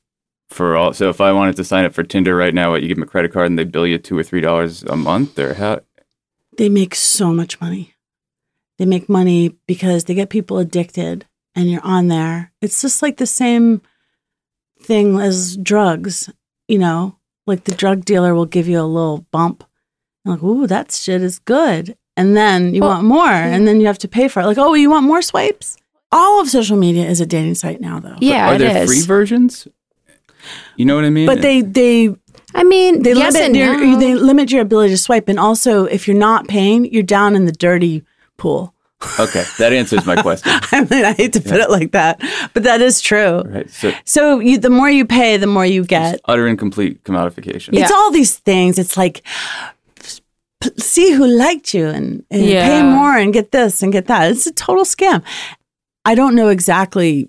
for all. So if I wanted to sign up for Tinder right now, what you give them a credit card and they bill you two or three dollars a month, or how? They make so much money. They make money because they get people addicted and you're on there. It's just like the same thing as drugs, you know, like the drug dealer will give you a little bump. You're like, ooh, that shit is good. And then you Well, want more and then you have to pay for it. Like, oh, you want more swipes? All of social media is a dating site now though. Yeah, Are it there is. free versions? You know what I mean? But they they I mean, they yes limit and your no. they limit your ability to swipe and also if you're not paying, you're down in the dirty pool. okay, that answers my question. I mean, I hate to put it like that, but that is true. Right. So So you, the more you pay, the more you get. utter and complete commodification. Yeah. It's all these things. It's like see who liked you and, and Yeah. pay more and get this and get that. It's a total scam. I don't know exactly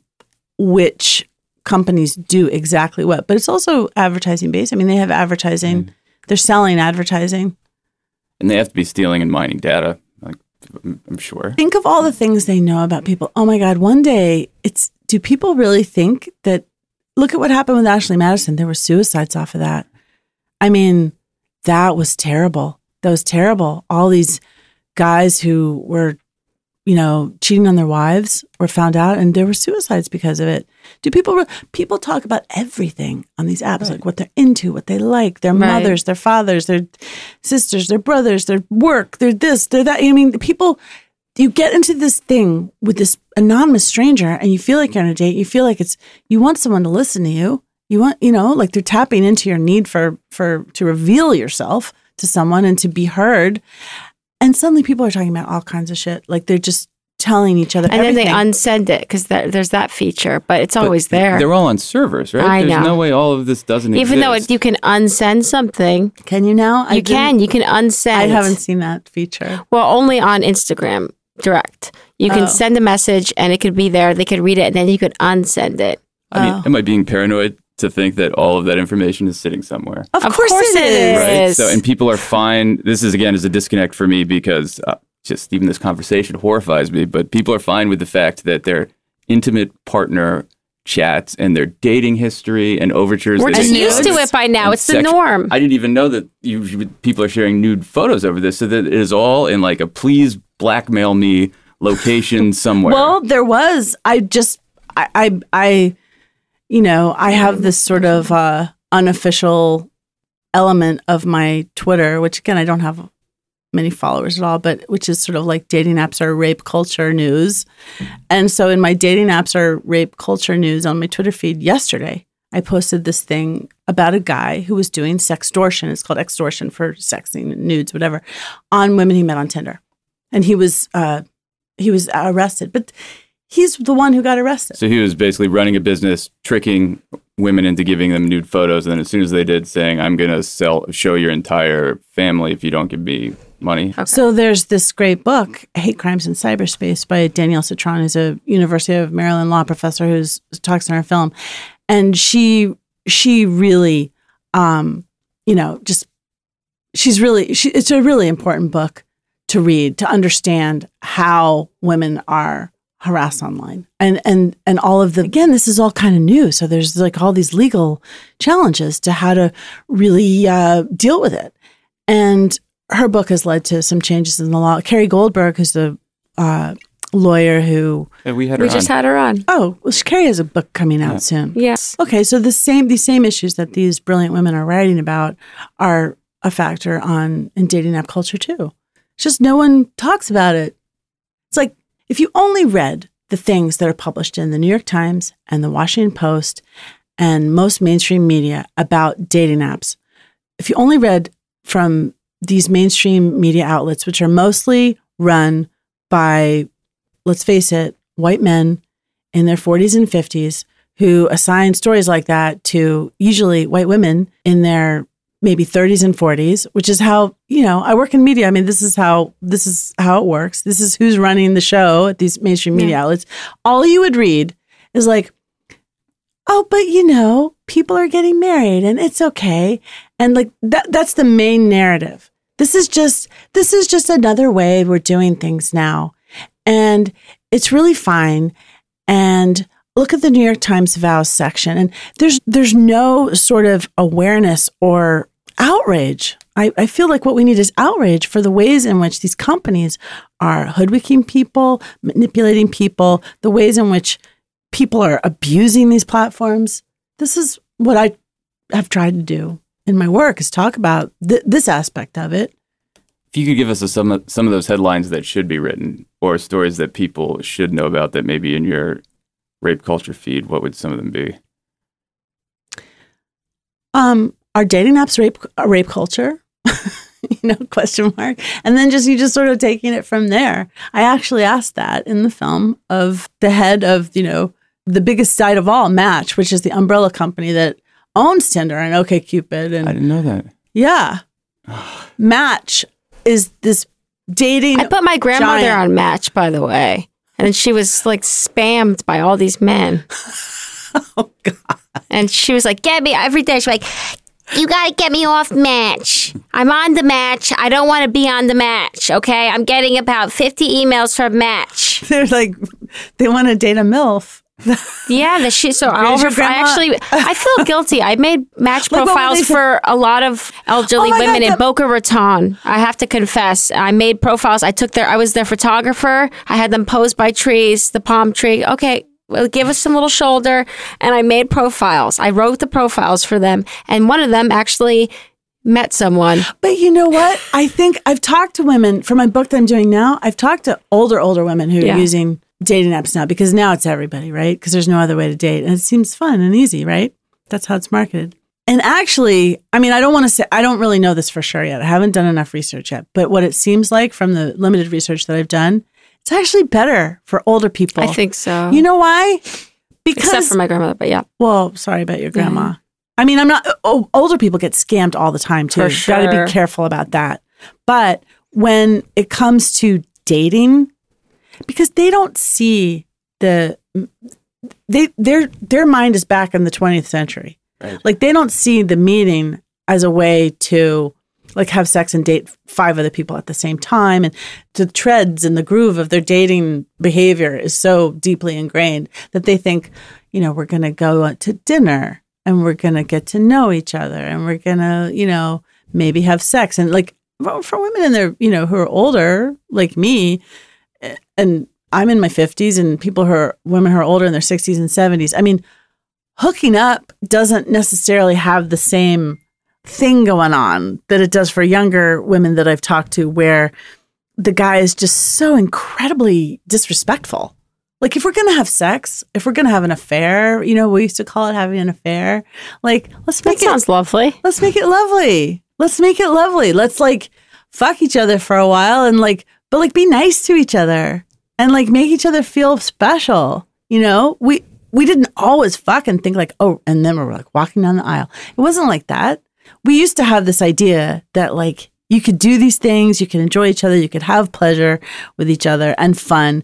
which companies do exactly what, but it's also advertising based. I mean, they have advertising. Mm-hmm. They're selling advertising. And they have to be stealing and mining data. Like I'm I'm sure. Think of all the things they know about people. Oh my God, one day it's do people really think that look at what happened with Ashley Madison? There were suicides off of that. I mean, that was terrible. That was terrible. All these guys who were, you know, cheating on their wives were found out and there were suicides because of it. Do people re- people talk about everything on these apps, like what they're into, what they like, their Right. mothers, their fathers, their sisters, their brothers, their work, their this, their that. I mean, people you get into this thing with this anonymous stranger and you feel like you're on a date. You feel like it's you want someone to listen to you. You want, you know, like they're tapping into your need for for to reveal yourself to someone and to be heard. And suddenly people are talking about all kinds of shit. Like they're just telling each other and everything. then they unsend it because there's that feature, but it's But always there. They're all on servers, right? I There's know. no way all of this doesn't Even Even though it, you can unsend something, can you now? I you can. You can unsend. I haven't seen that feature. Well, only on Instagram direct. You can Oh. send a message and it could be there. They could read it and then you could unsend it. I mean, Oh. am I being paranoid? To think that all of that information is sitting somewhere. Of, Of course, course it it is. is. Right. So, and people are fine. This is again is a disconnect for me because uh, just even this conversation horrifies me. But people are fine with the fact that their intimate partner chats and their dating history and overtures. We're just they used to post it by now. and It's the norm. I didn't even know that you, you- people are sharing nude photos over this. So that it is all in like a please blackmail me location somewhere. Well, there was. I just, I, I, I, you know, I have this sort of uh, unofficial element of my Twitter, which again, I don't have many followers at all, but which is sort of like dating apps are rape culture news. And so in my dating apps are rape culture news on my Twitter feed yesterday, I posted this thing about a guy who was doing sextortion. It's called extortion for sexing, nudes, whatever, on women he met on Tinder. And he was, uh, he was arrested, but he's the one who got arrested. So he was basically running a business, tricking women into giving them nude photos, and then as soon as they did, saying, "I'm going to sell, show your entire family if you don't give me money." So there's this great book, Hate Crimes in Cyberspace, by Danielle Citron, who's a University of Maryland law professor who's talks in our film, and she she really, um, you know, just she's really she, it's a really important book to read to understand how women are harassed online and and and all of the again this is all kind of new so there's like all these legal challenges to how to really uh, deal with it and her book has led to some changes in the law carrie goldberg who's the uh, lawyer who Yeah, we had her we just on. had her on. oh well carrie has a book coming out soon Yes. Okay, so the same these same issues that these brilliant women are writing about are a factor on in dating app culture too. It's just no one talks about it. It's like if you only read the things that are published in the New York Times and the Washington Post and most mainstream media about dating apps, if you only read from these mainstream media outlets, which are mostly run by, let's face it, white men in their 40s and 50s who assign stories like that to usually white women in their maybe 30s and 40s which is how you know i work in media. I mean this is how this is how it works. This is who's running the show at these mainstream media outlets. All you would read is like oh but you know people are getting married and it's okay. And like that that's the main narrative. This is just this is just another way we're doing things now. And it's really fine. And look at the New York Times vows section. And there's there's no sort of awareness or outrage. I, I feel like what we need is outrage for the ways in which these companies are hoodwinking people, manipulating people, the ways in which people are abusing these platforms. This is what I have tried to do in my work is talk about th- this aspect of it. If you could give us a, some of, some of those headlines that should be written, or stories that people should know about that maybe in your rape culture feed, what would some of them be? um, are dating apps rape a rape culture? you know, question mark. And then just you just sort of taking it from there. I actually asked that in the film of the head of, you know, the biggest site of all, Match, which is the umbrella company that owns Tinder and OkCupid and I didn't know that. yeah. Match is this dating I put my grandmother giant. on Match, by the way, and she was like spammed by all these men. Oh god. And she was like, "Get me every day." She's like, "You gotta get me off Match. I'm on the Match. I don't want to be on the Match. Okay, I'm getting about 50 emails from Match. They're like they want to date a MILF. Yeah, the she. So all Where's her. your I actually, I feel guilty. I made Match Like, profiles for a lot of elderly Oh women God, in Boca Raton. I have to confess, I made profiles. I took their. I was their photographer. I had them posed by trees, the palm tree. Okay. Well, give us some little shoulder, and I made profiles. I wrote the profiles for them, and one of them actually met someone. But you know what? I think I've talked to women for my book that I'm doing now. I've talked to older, older women who Yeah. are using dating apps now because now it's everybody, right? Because there's no other way to date. And it seems fun and easy, right? That's how it's marketed. And actually, I mean, I don't want to say, I don't really know this for sure yet. I haven't done enough research yet. But what it seems like from the limited research that I've done, it's actually better for older people. I think so. You know why? Because except for my grandmother, but yeah, well, sorry about your grandma. I mean, I'm not. Oh, older people get scammed all the time too. For Got to be careful about that. But when it comes to dating, because they don't see the they their their mind is back in the 20th century. Right. Like they don't see the meeting as a way to like have sex and date five other people at the same time. And the treads and the groove of their dating behavior is so deeply ingrained that they think you know we're going to go to dinner and we're going to get to know each other and we're going to you know maybe have sex. And like for women in their you know who are older like me eh, and I'm in my 50s and people who are women who are older in their 60s and 70s I mean hooking up doesn't necessarily have the same thing going on that it does for younger women that I've talked to where the guy is just so incredibly disrespectful. Like if we're going to have sex, if we're going to have an affair, you know, we used to call it having an affair. Like let's That make it sounds lovely. let's make it lovely. Let's make it lovely. Let's like fuck each other for a while and like but like be nice to each other and like make each other feel special. You know, we we didn't always fuck and think like, oh, and then we're like walking down the aisle. It wasn't like that. We used to have this idea that like you could do these things, you could enjoy each other, you could have pleasure with each other and fun,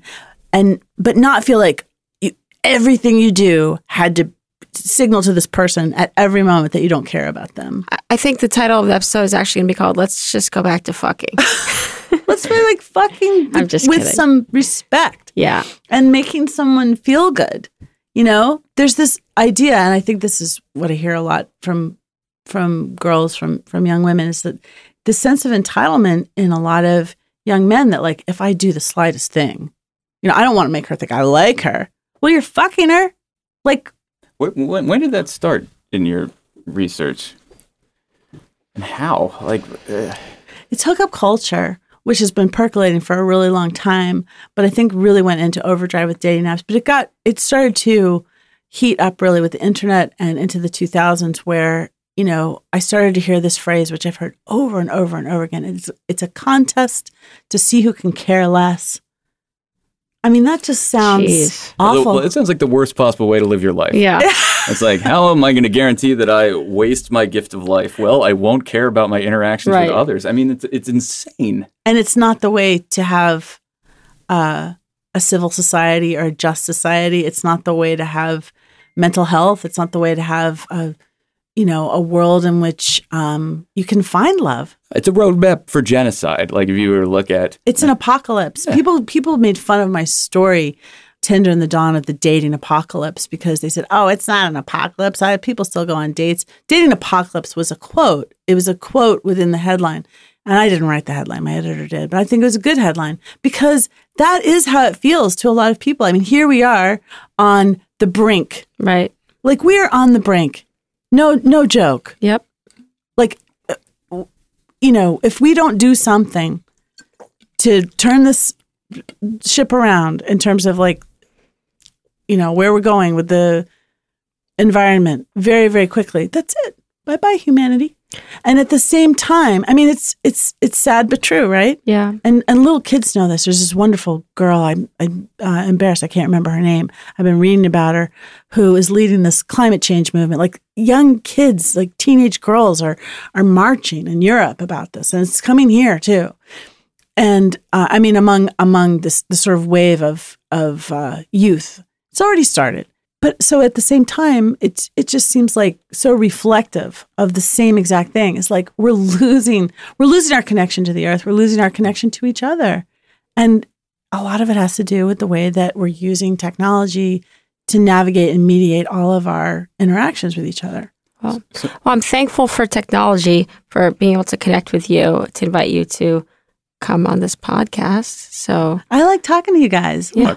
and but not feel like you, everything you do had to signal to this person at every moment that you don't care about them. I- think the title of the episode is actually going to be called "Let's Just Go Back to Fucking." Let's be like fucking I'm just with kidding. some respect yeah, and making someone feel good. You know, there's this idea, and I think this is what I hear a lot from from girls, from from young women, is that the sense of entitlement in a lot of young men that like if I do the slightest thing, you know, I don't want to make her think I like her. Well, you're fucking her. Like When, when did that start in your research? And how? Like, uh, it's hookup culture, which has been percolating for a really long time, but I think really went into overdrive with dating apps. But it got it started to heat up really with the internet and into the 2000s, where you know I started to hear this phrase, which I've heard over and over and over again. It's it's a contest to see who can care less. I mean, that just sounds Jeez. awful. well, it sounds like the worst possible way to live your life. yeah. It's like, how am I going to guarantee that I waste my gift of life? Well, I won't care about my interactions Right. with others. I mean, it's it's insane. and it's not the way to have uh, a civil society or a just society. It's not the way to have mental health. It's not the way to have a, you know, a world in which um, you can find love. It's a roadmap for genocide. Like if you were to look at It's an apocalypse. People people made fun of my story, Tinder and the dawn of the dating apocalypse, because they said, "Oh, it's not an apocalypse. I, people still go on dates." Dating apocalypse was a quote. It was a quote within the headline, and I didn't write the headline. My editor did, but I think it was a good headline because that is how it feels to a lot of people. I mean, here we are on the brink. Right. Like we are on the brink. No, no joke. Yep. like uh, you know if we don't do something to turn this ship around in terms of like you know where we're going with the environment very very quickly that's it. Bye bye humanity and at the same time i mean it's it's it's sad but true right Yeah. and and little kids know this. There's this wonderful girl. I'm, I'm uh, embarrassed. I can't remember her name. I've been reading about her, who is leading this climate change movement. Like young kids, like teenage girls, are are marching in Europe about this, and it's coming here too. And uh, I mean, among among this the sort of wave of of uh, youth, it's already started. But so at the same time, it it just seems like so reflective of the same exact thing. It's like we're losing we're losing our connection to the earth. We're losing our connection to each other, and a lot of it has to do with the way that we're using technology to navigate and mediate all of our interactions with each other. Well, well, I'm thankful for technology for being able to connect with you to invite you to come on this podcast. So I like talking to you guys. Yeah.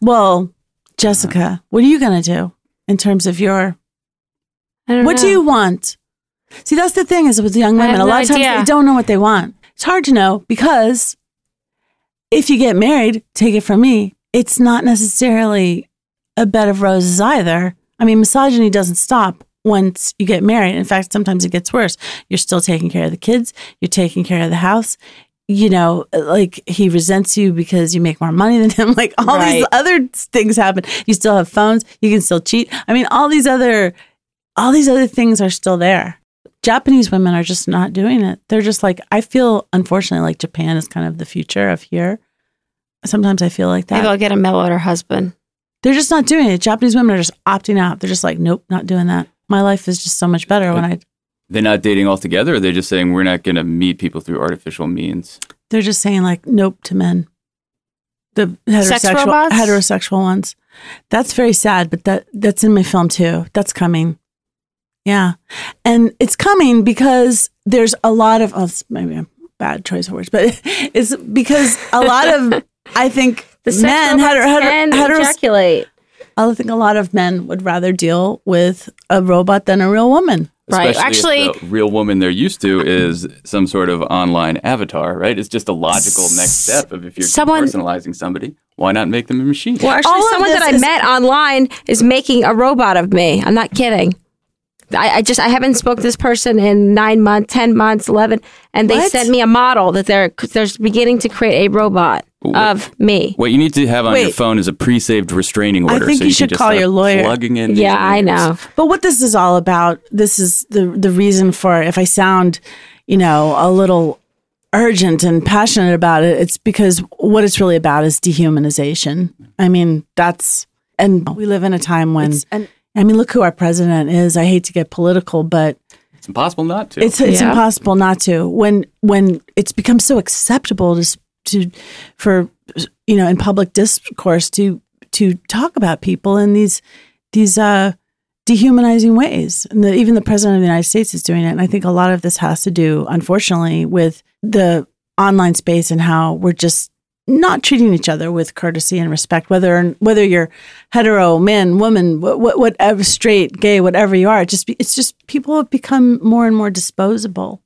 Well, Jessica, what are you going to do in terms of your I don't What know. do you want? See, that's the thing is with young women, a no lot of times idea. they don't know what they want. It's hard to know because if you get married, take it from me, it's not necessarily a bed of roses either. I mean, misogyny doesn't stop once you get married. In fact, sometimes it gets worse. You're still taking care of the kids, you're taking care of the house. You know, like he resents you because you make more money than him. Like all these other things happen. You still have phones. You can still cheat. I mean, all these other all these other things are still there. Japanese women are just not doing it. They're just like, I feel, unfortunately, like Japan is kind of the future of here. Sometimes I feel like that. Maybe I'll get a mail order husband. They're just not doing it. Japanese women are just opting out. They're just like, nope, not doing that. my life is just so much better when I. They're not dating altogether. Or they're just saying we're not going to meet people through artificial means. They're just saying like nope to men. The heterosexual robots? heterosexual ones. That's very sad, but that that's in my film too. That's coming. Yeah, and it's coming because there's a lot of. Oh, maybe a bad choice of words, but it's because a lot of I think The men robots hetero, can hetero, hetero, ejaculate. I think a lot of men would rather deal with a robot than a real woman. Right. Especially if Actually- the real woman they're used to is some sort of online avatar, right? It's just a logical next step of if you're Someone- personalizing somebody, why not make them a machine? Well, actually, All someone that I is- met online is making a robot of me. I'm not kidding. I, I just I haven't spoke to this person in nine months, ten months, eleven, and they What? sent me a model that they're they're beginning to create a robot of me. What you need to have on your phone is a pre-saved restraining order. I order. think so you you should call your lawyer. Plugging in. these Yeah, I know. But what this is all about, this is the the reason for if I sound, you know, a little urgent and passionate about it, it's because what it's really about is dehumanization. I mean, that's and we live in a time when and I mean, look who our president is. I hate to get political, but It's impossible not to. it's it's Yeah. impossible not to when when it's become so acceptable to s- to for you know in public discourse to to talk about people in these these uh dehumanizing ways. And the, even the president of the united states is doing it. And i think a lot of this has to do unfortunately with the online space and how we're just not treating each other with courtesy and respect whether whether you're hetero man woman wh- wh- whatever straight gay whatever you are it just be, it's just people have become more and more disposable.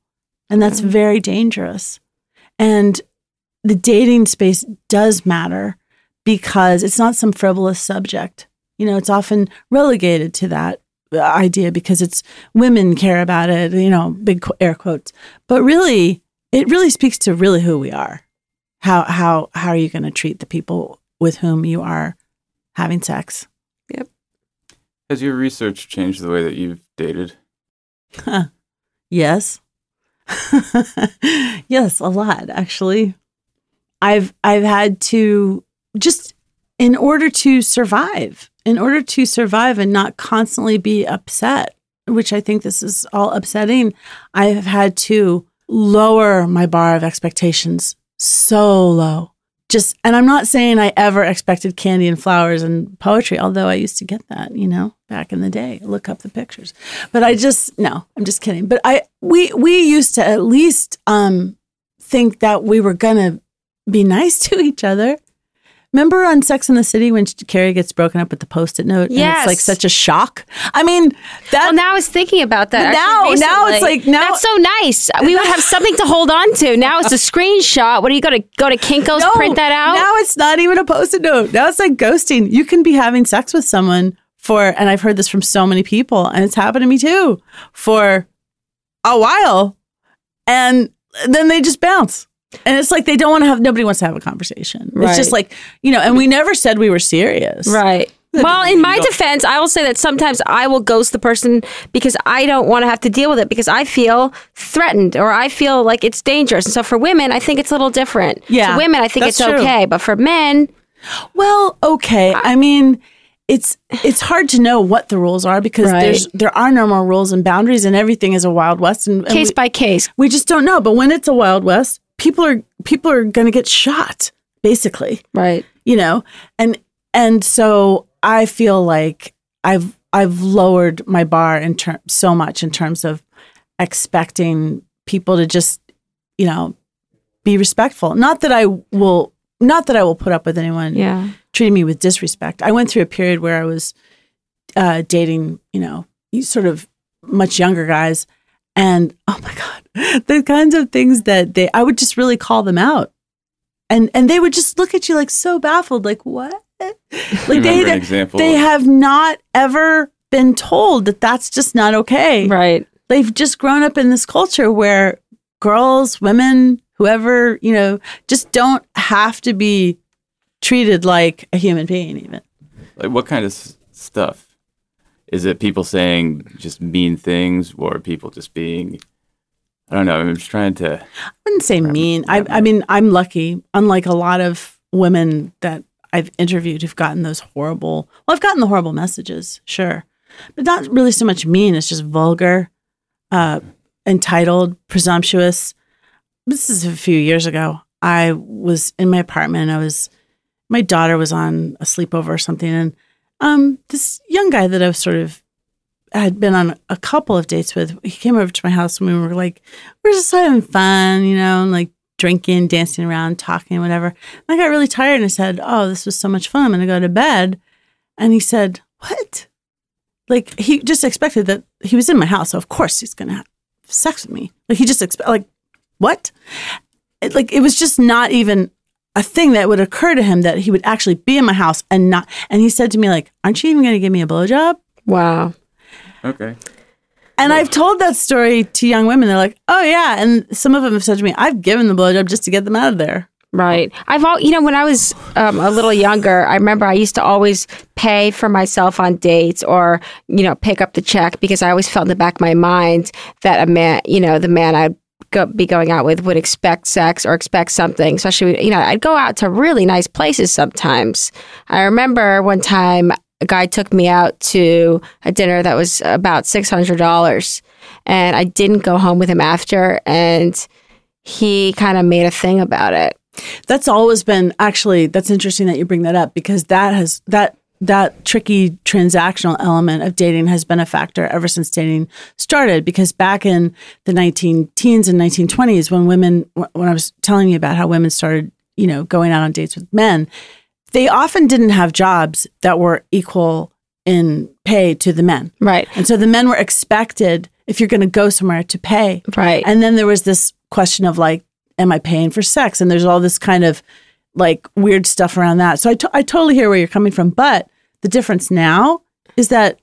And that's very dangerous. And the dating space does matter because it's not some frivolous subject. You know it's often relegated to that idea because it's women care about it you know big air quotes. But really it really speaks to really who we are. How how how are you going to treat the people with whom you are having sex? Yep. Has your research changed the way that you've dated? yes. Yes a lot actually i've i've had to just in order to survive in order to survive and not constantly be upset which i think this is all upsetting i have had to lower my bar of expectations so low. Just and i'm not saying i ever expected candy and flowers and poetry although i used to get that you know back in the day. Look up the pictures. But i just no i'm just kidding. But i we we used to at least um think that we were gonna be nice to each other remember on sex in the city when carrie gets broken up with the post-it note and Yes. it's like such a shock i mean that Well, now I was thinking about that. Now- now it's like- now- that's so nice. We would have something to hold on to. Now it's a screenshot. What are you going to go to Kinko's print that out? Now it's not even a post-it note. Now it's like ghosting. You can be having sex with someone for, and I've heard this from so many people, and it's happened to me too, for a while, and then they just bounce. And it's like they don't want to have. Nobody wants to have a conversation. It's just like you know. And we never said we were serious. Right. Well, in my defense, I will say that sometimes I will ghost the person because I don't want to have to deal with it because I feel threatened or I feel like it's dangerous. And so for women, I think it's a little different. Yeah, For women, I think it's true. okay. But for men, Well, okay. I mean, it's it's hard to know what the rules are because Right. there's there are no more rules and boundaries, and everything is a wild west. And, and case we- by case. we just don't know. But when it's a wild west, people are people are going to get shot, basically. Right. You know, and and so I feel like I've I've lowered my bar in term so much in terms of expecting people to just you know be respectful. Not that I will not that I will put up with anyone Yeah. treating me with disrespect. I went through a period where I was uh, dating, you know, sort of much younger guys, and oh my god, the kinds of things that they I would just really call them out, and and they would just look at you like so baffled, like what? Like they an they, example they have not ever been told that that's just not okay Right. they've just grown up in this culture where girls, women, whoever, you know, just don't have to be treated like a human being even. Like what kind of s- stuff? Is it people saying just mean things, or people just being? I don't know. I'm just trying to. I wouldn't say mean. I, I mean, I'm lucky, unlike a lot of women that I've interviewed who've gotten those horrible, well, I've gotten the horrible messages, sure. but not really so much mean. It's just vulgar, uh, entitled, presumptuous. This is a few years ago. I was in my apartment. I was, my daughter was on a sleepover or something, and um, this young guy that I was sort of had been on a couple of dates with, he came over to my house and we were like, we're just having fun, you know, and like drinking, dancing around, talking, whatever. And I got really tired and I said, Oh, this was so much fun. I'm going to go to bed. And he said, What? Like he just expected that he was in my house. So of course he's going to have sex with me. Like he just expect, like, what? It, like it was just not even a thing that would occur to him that he would actually be in my house and not. And he said to me, like, aren't you even going to give me a blowjob? Wow. Okay. And I've told that story to young women. They're like, oh, yeah. And some of them have said to me, I've given the blowjob just to get them out of there. Right. I've all, you know, when I was um, a little younger, I remember I used to always pay for myself on dates or, you know, pick up the check because I always felt in the back of my mind that a man, you know, the man I'd go, be going out with would expect sex or expect something. Especially, you know, I'd go out to really nice places sometimes. I remember one time a guy took me out to a dinner that was about $600 and I didn't go home with him after and he kind of made a thing about it. That's always been actually that's interesting that you bring that up because that has that that tricky transactional element of dating has been a factor ever since dating started because back in the 19 teens and 1920s when women when I was telling you about how women started, you know, going out on dates with men, they often didn't have jobs that were equal in pay to the men. Right. And so the men were expected if you're going to go somewhere to pay. Right. And then there was this question of like am I paying for sex? And there's all this kind of like weird stuff around that. So I, I totally hear where you're coming from. But the difference now is that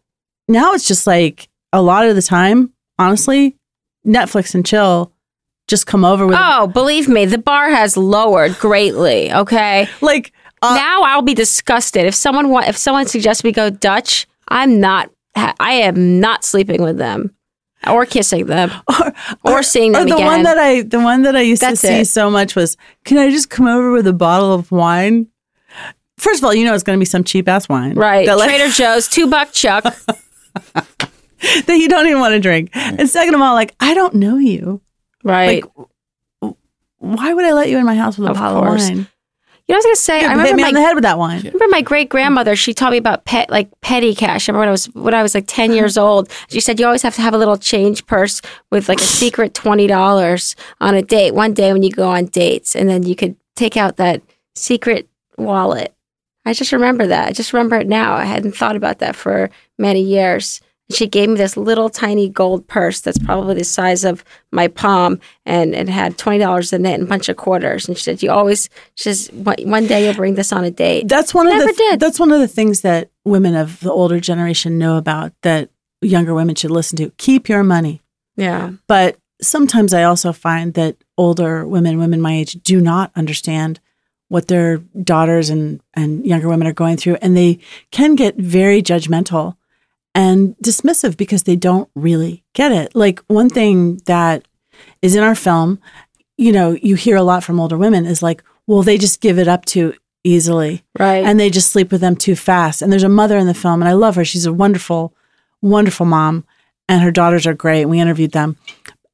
now it's just like a lot of the time, honestly, Netflix and chill just come over with Oh, believe me, the bar has lowered greatly. Okay. like uh, now I'll be disgusted if someone wa- if someone suggests we go Dutch. I'm not. I am not sleeping with them, or kissing them, or, seeing or them the again. one that I the one that I used That's to see it. so much was can I just come over with a bottle of wine? First of all, you know it's going to be some cheap ass wine, right? That, like, Trader Joe's two buck chuck. that you don't even want to drink. And second of all, like I don't know you. Right. Like, why would I let you in my house with a Of bottle course. of wine? you know what I was gonna say? I Hit remember me my on the head with that wine. remember my great grandmother. She taught me about pet like petty cash. I remember when I was when I was like ten years old. She said you always have to have a little change purse with like a secret twenty dollars on a date. One day when you go on dates, and then you could take out that secret wallet. I just remember that. I just remember it now. I hadn't thought about that for many years. She gave me this little tiny gold purse that's probably the size of my palm, and it had twenty dollars in it and a bunch of quarters. And she said, "You always, she says, one day you'll bring this on a date." That's one of Never the did. that's one of the things that women of the older generation know about that younger women should listen to. Keep your money. Yeah, But sometimes I also find that older women, women my age, do not understand what their daughters and, and younger women are going through. And they can get very judgmental and dismissive because they don't really get it. Like one thing that is in our film, you know, you hear a lot from older women is like, well, they just give it up too easily right. and they just sleep with them too fast. And there's a mother in the film, and I love her. She's a wonderful, wonderful mom, and her daughters are great. We interviewed them.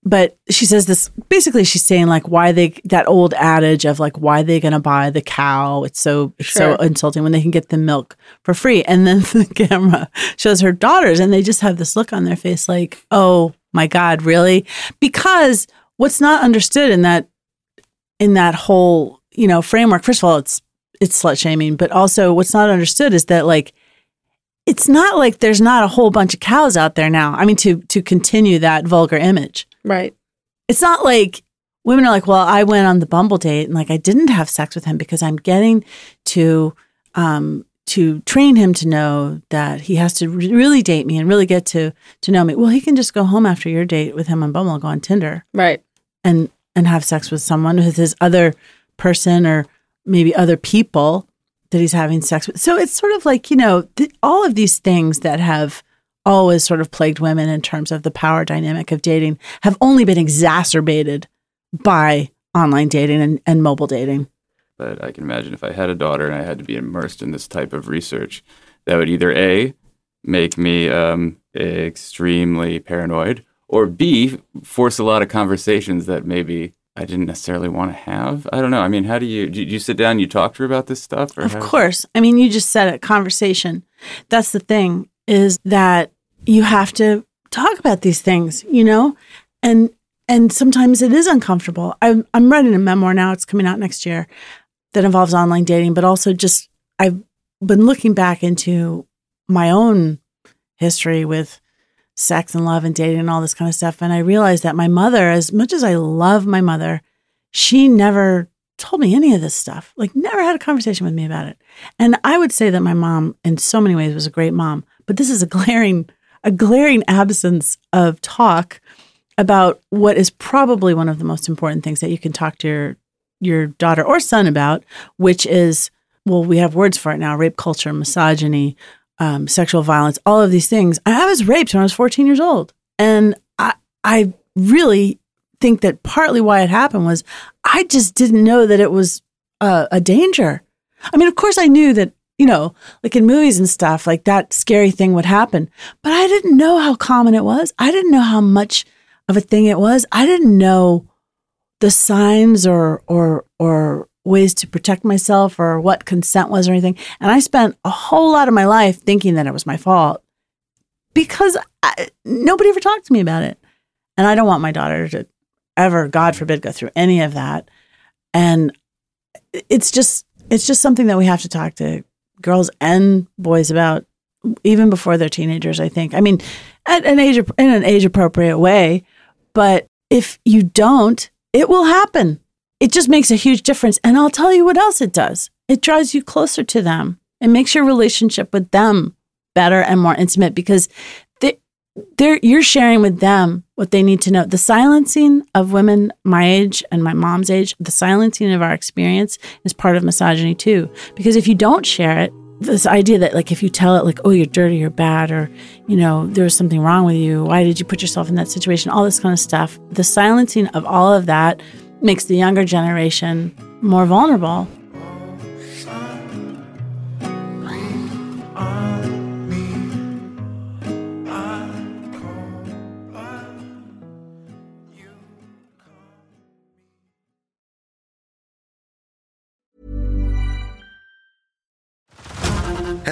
But she says this basically she's saying like why they that old adage of like why they gonna buy the cow? It's so it's so insulting when they can get the milk for free. And then the camera shows her daughters and they just have this look on their face like oh my god really? Because what's not understood in that in that whole you know framework first of all it's it's slut shaming but also what's not understood is that like it's not like there's not a whole bunch of cows out there now. I mean to to continue that vulgar image right. it's not like women are like well i went on the bumble date and like i didn't have sex with him because i'm getting to um to train him to know that he has to re- really date me and really get to to know me well he can just go home after your date with him on bumble and go on tinder Right. and and have sex with someone with his other person or maybe other people that he's having sex with. So it's sort of like you know th- all of these things that have always sort of plagued women in terms of the power dynamic of dating have only been exacerbated by online dating and, and mobile dating. But I can imagine if I had a daughter and I had to be immersed in this type of research, that would either A, make me um, extremely paranoid, or B, force a lot of conversations that maybe I didn't necessarily want to have. I don't know. I mean, how do you do you sit down and you talk to her about this stuff? of course. I mean, you just said it, conversation. That's the thing is that you have to talk about these things, you know? And and sometimes it is uncomfortable. I'm I'm writing a memoir now, it's coming out next year that involves online dating, but also just I've been looking back into my own history with sex and love and dating and all this kind of stuff. And I realized that my mother, as much as I love my mother, she never told me any of this stuff, like, never had a conversation with me about it. And I would say that my mom, in so many ways, was a great mom, but this is a glaring, a glaring absence of talk about what is probably one of the most important things that you can talk to your your daughter or son about, which is well, we have words for it now: rape culture, misogyny, um, sexual violence, all of these things. I was raped when I was 14 years old. And I, I really think that partly why it happened was I just didn't know that it was a, a danger. I mean, of course, I knew that, you know, like in movies and stuff, like that scary thing would happen, but I didn't know how common it was. I didn't know how much of a thing it was. I didn't know the signs or, or, or ways to protect myself or what consent was or anything. And I spent a whole lot of my life thinking that it was my fault because I, nobody ever talked to me about it. And I don't want my daughter to ever, God forbid, go through any of that. And it's just, it's just something that we have to talk to girls and boys about even before they're teenagers, I think. I mean, at an age, in an age appropriate way. But if you don't, it will happen it just makes a huge difference. And I'll tell you what else it does it draws you closer to them. It makes your relationship with them better and more intimate because they're, you're sharing with them what they need to know. The silencing of women my age and my mom's age, the silencing of our experience is part of misogyny too. Because if you don't share it, this idea that like if you tell it like oh you're dirty you're bad or you know there was something wrong with you why did you put yourself in that situation all this kind of stuff the silencing of all of that makes the younger generation more vulnerable.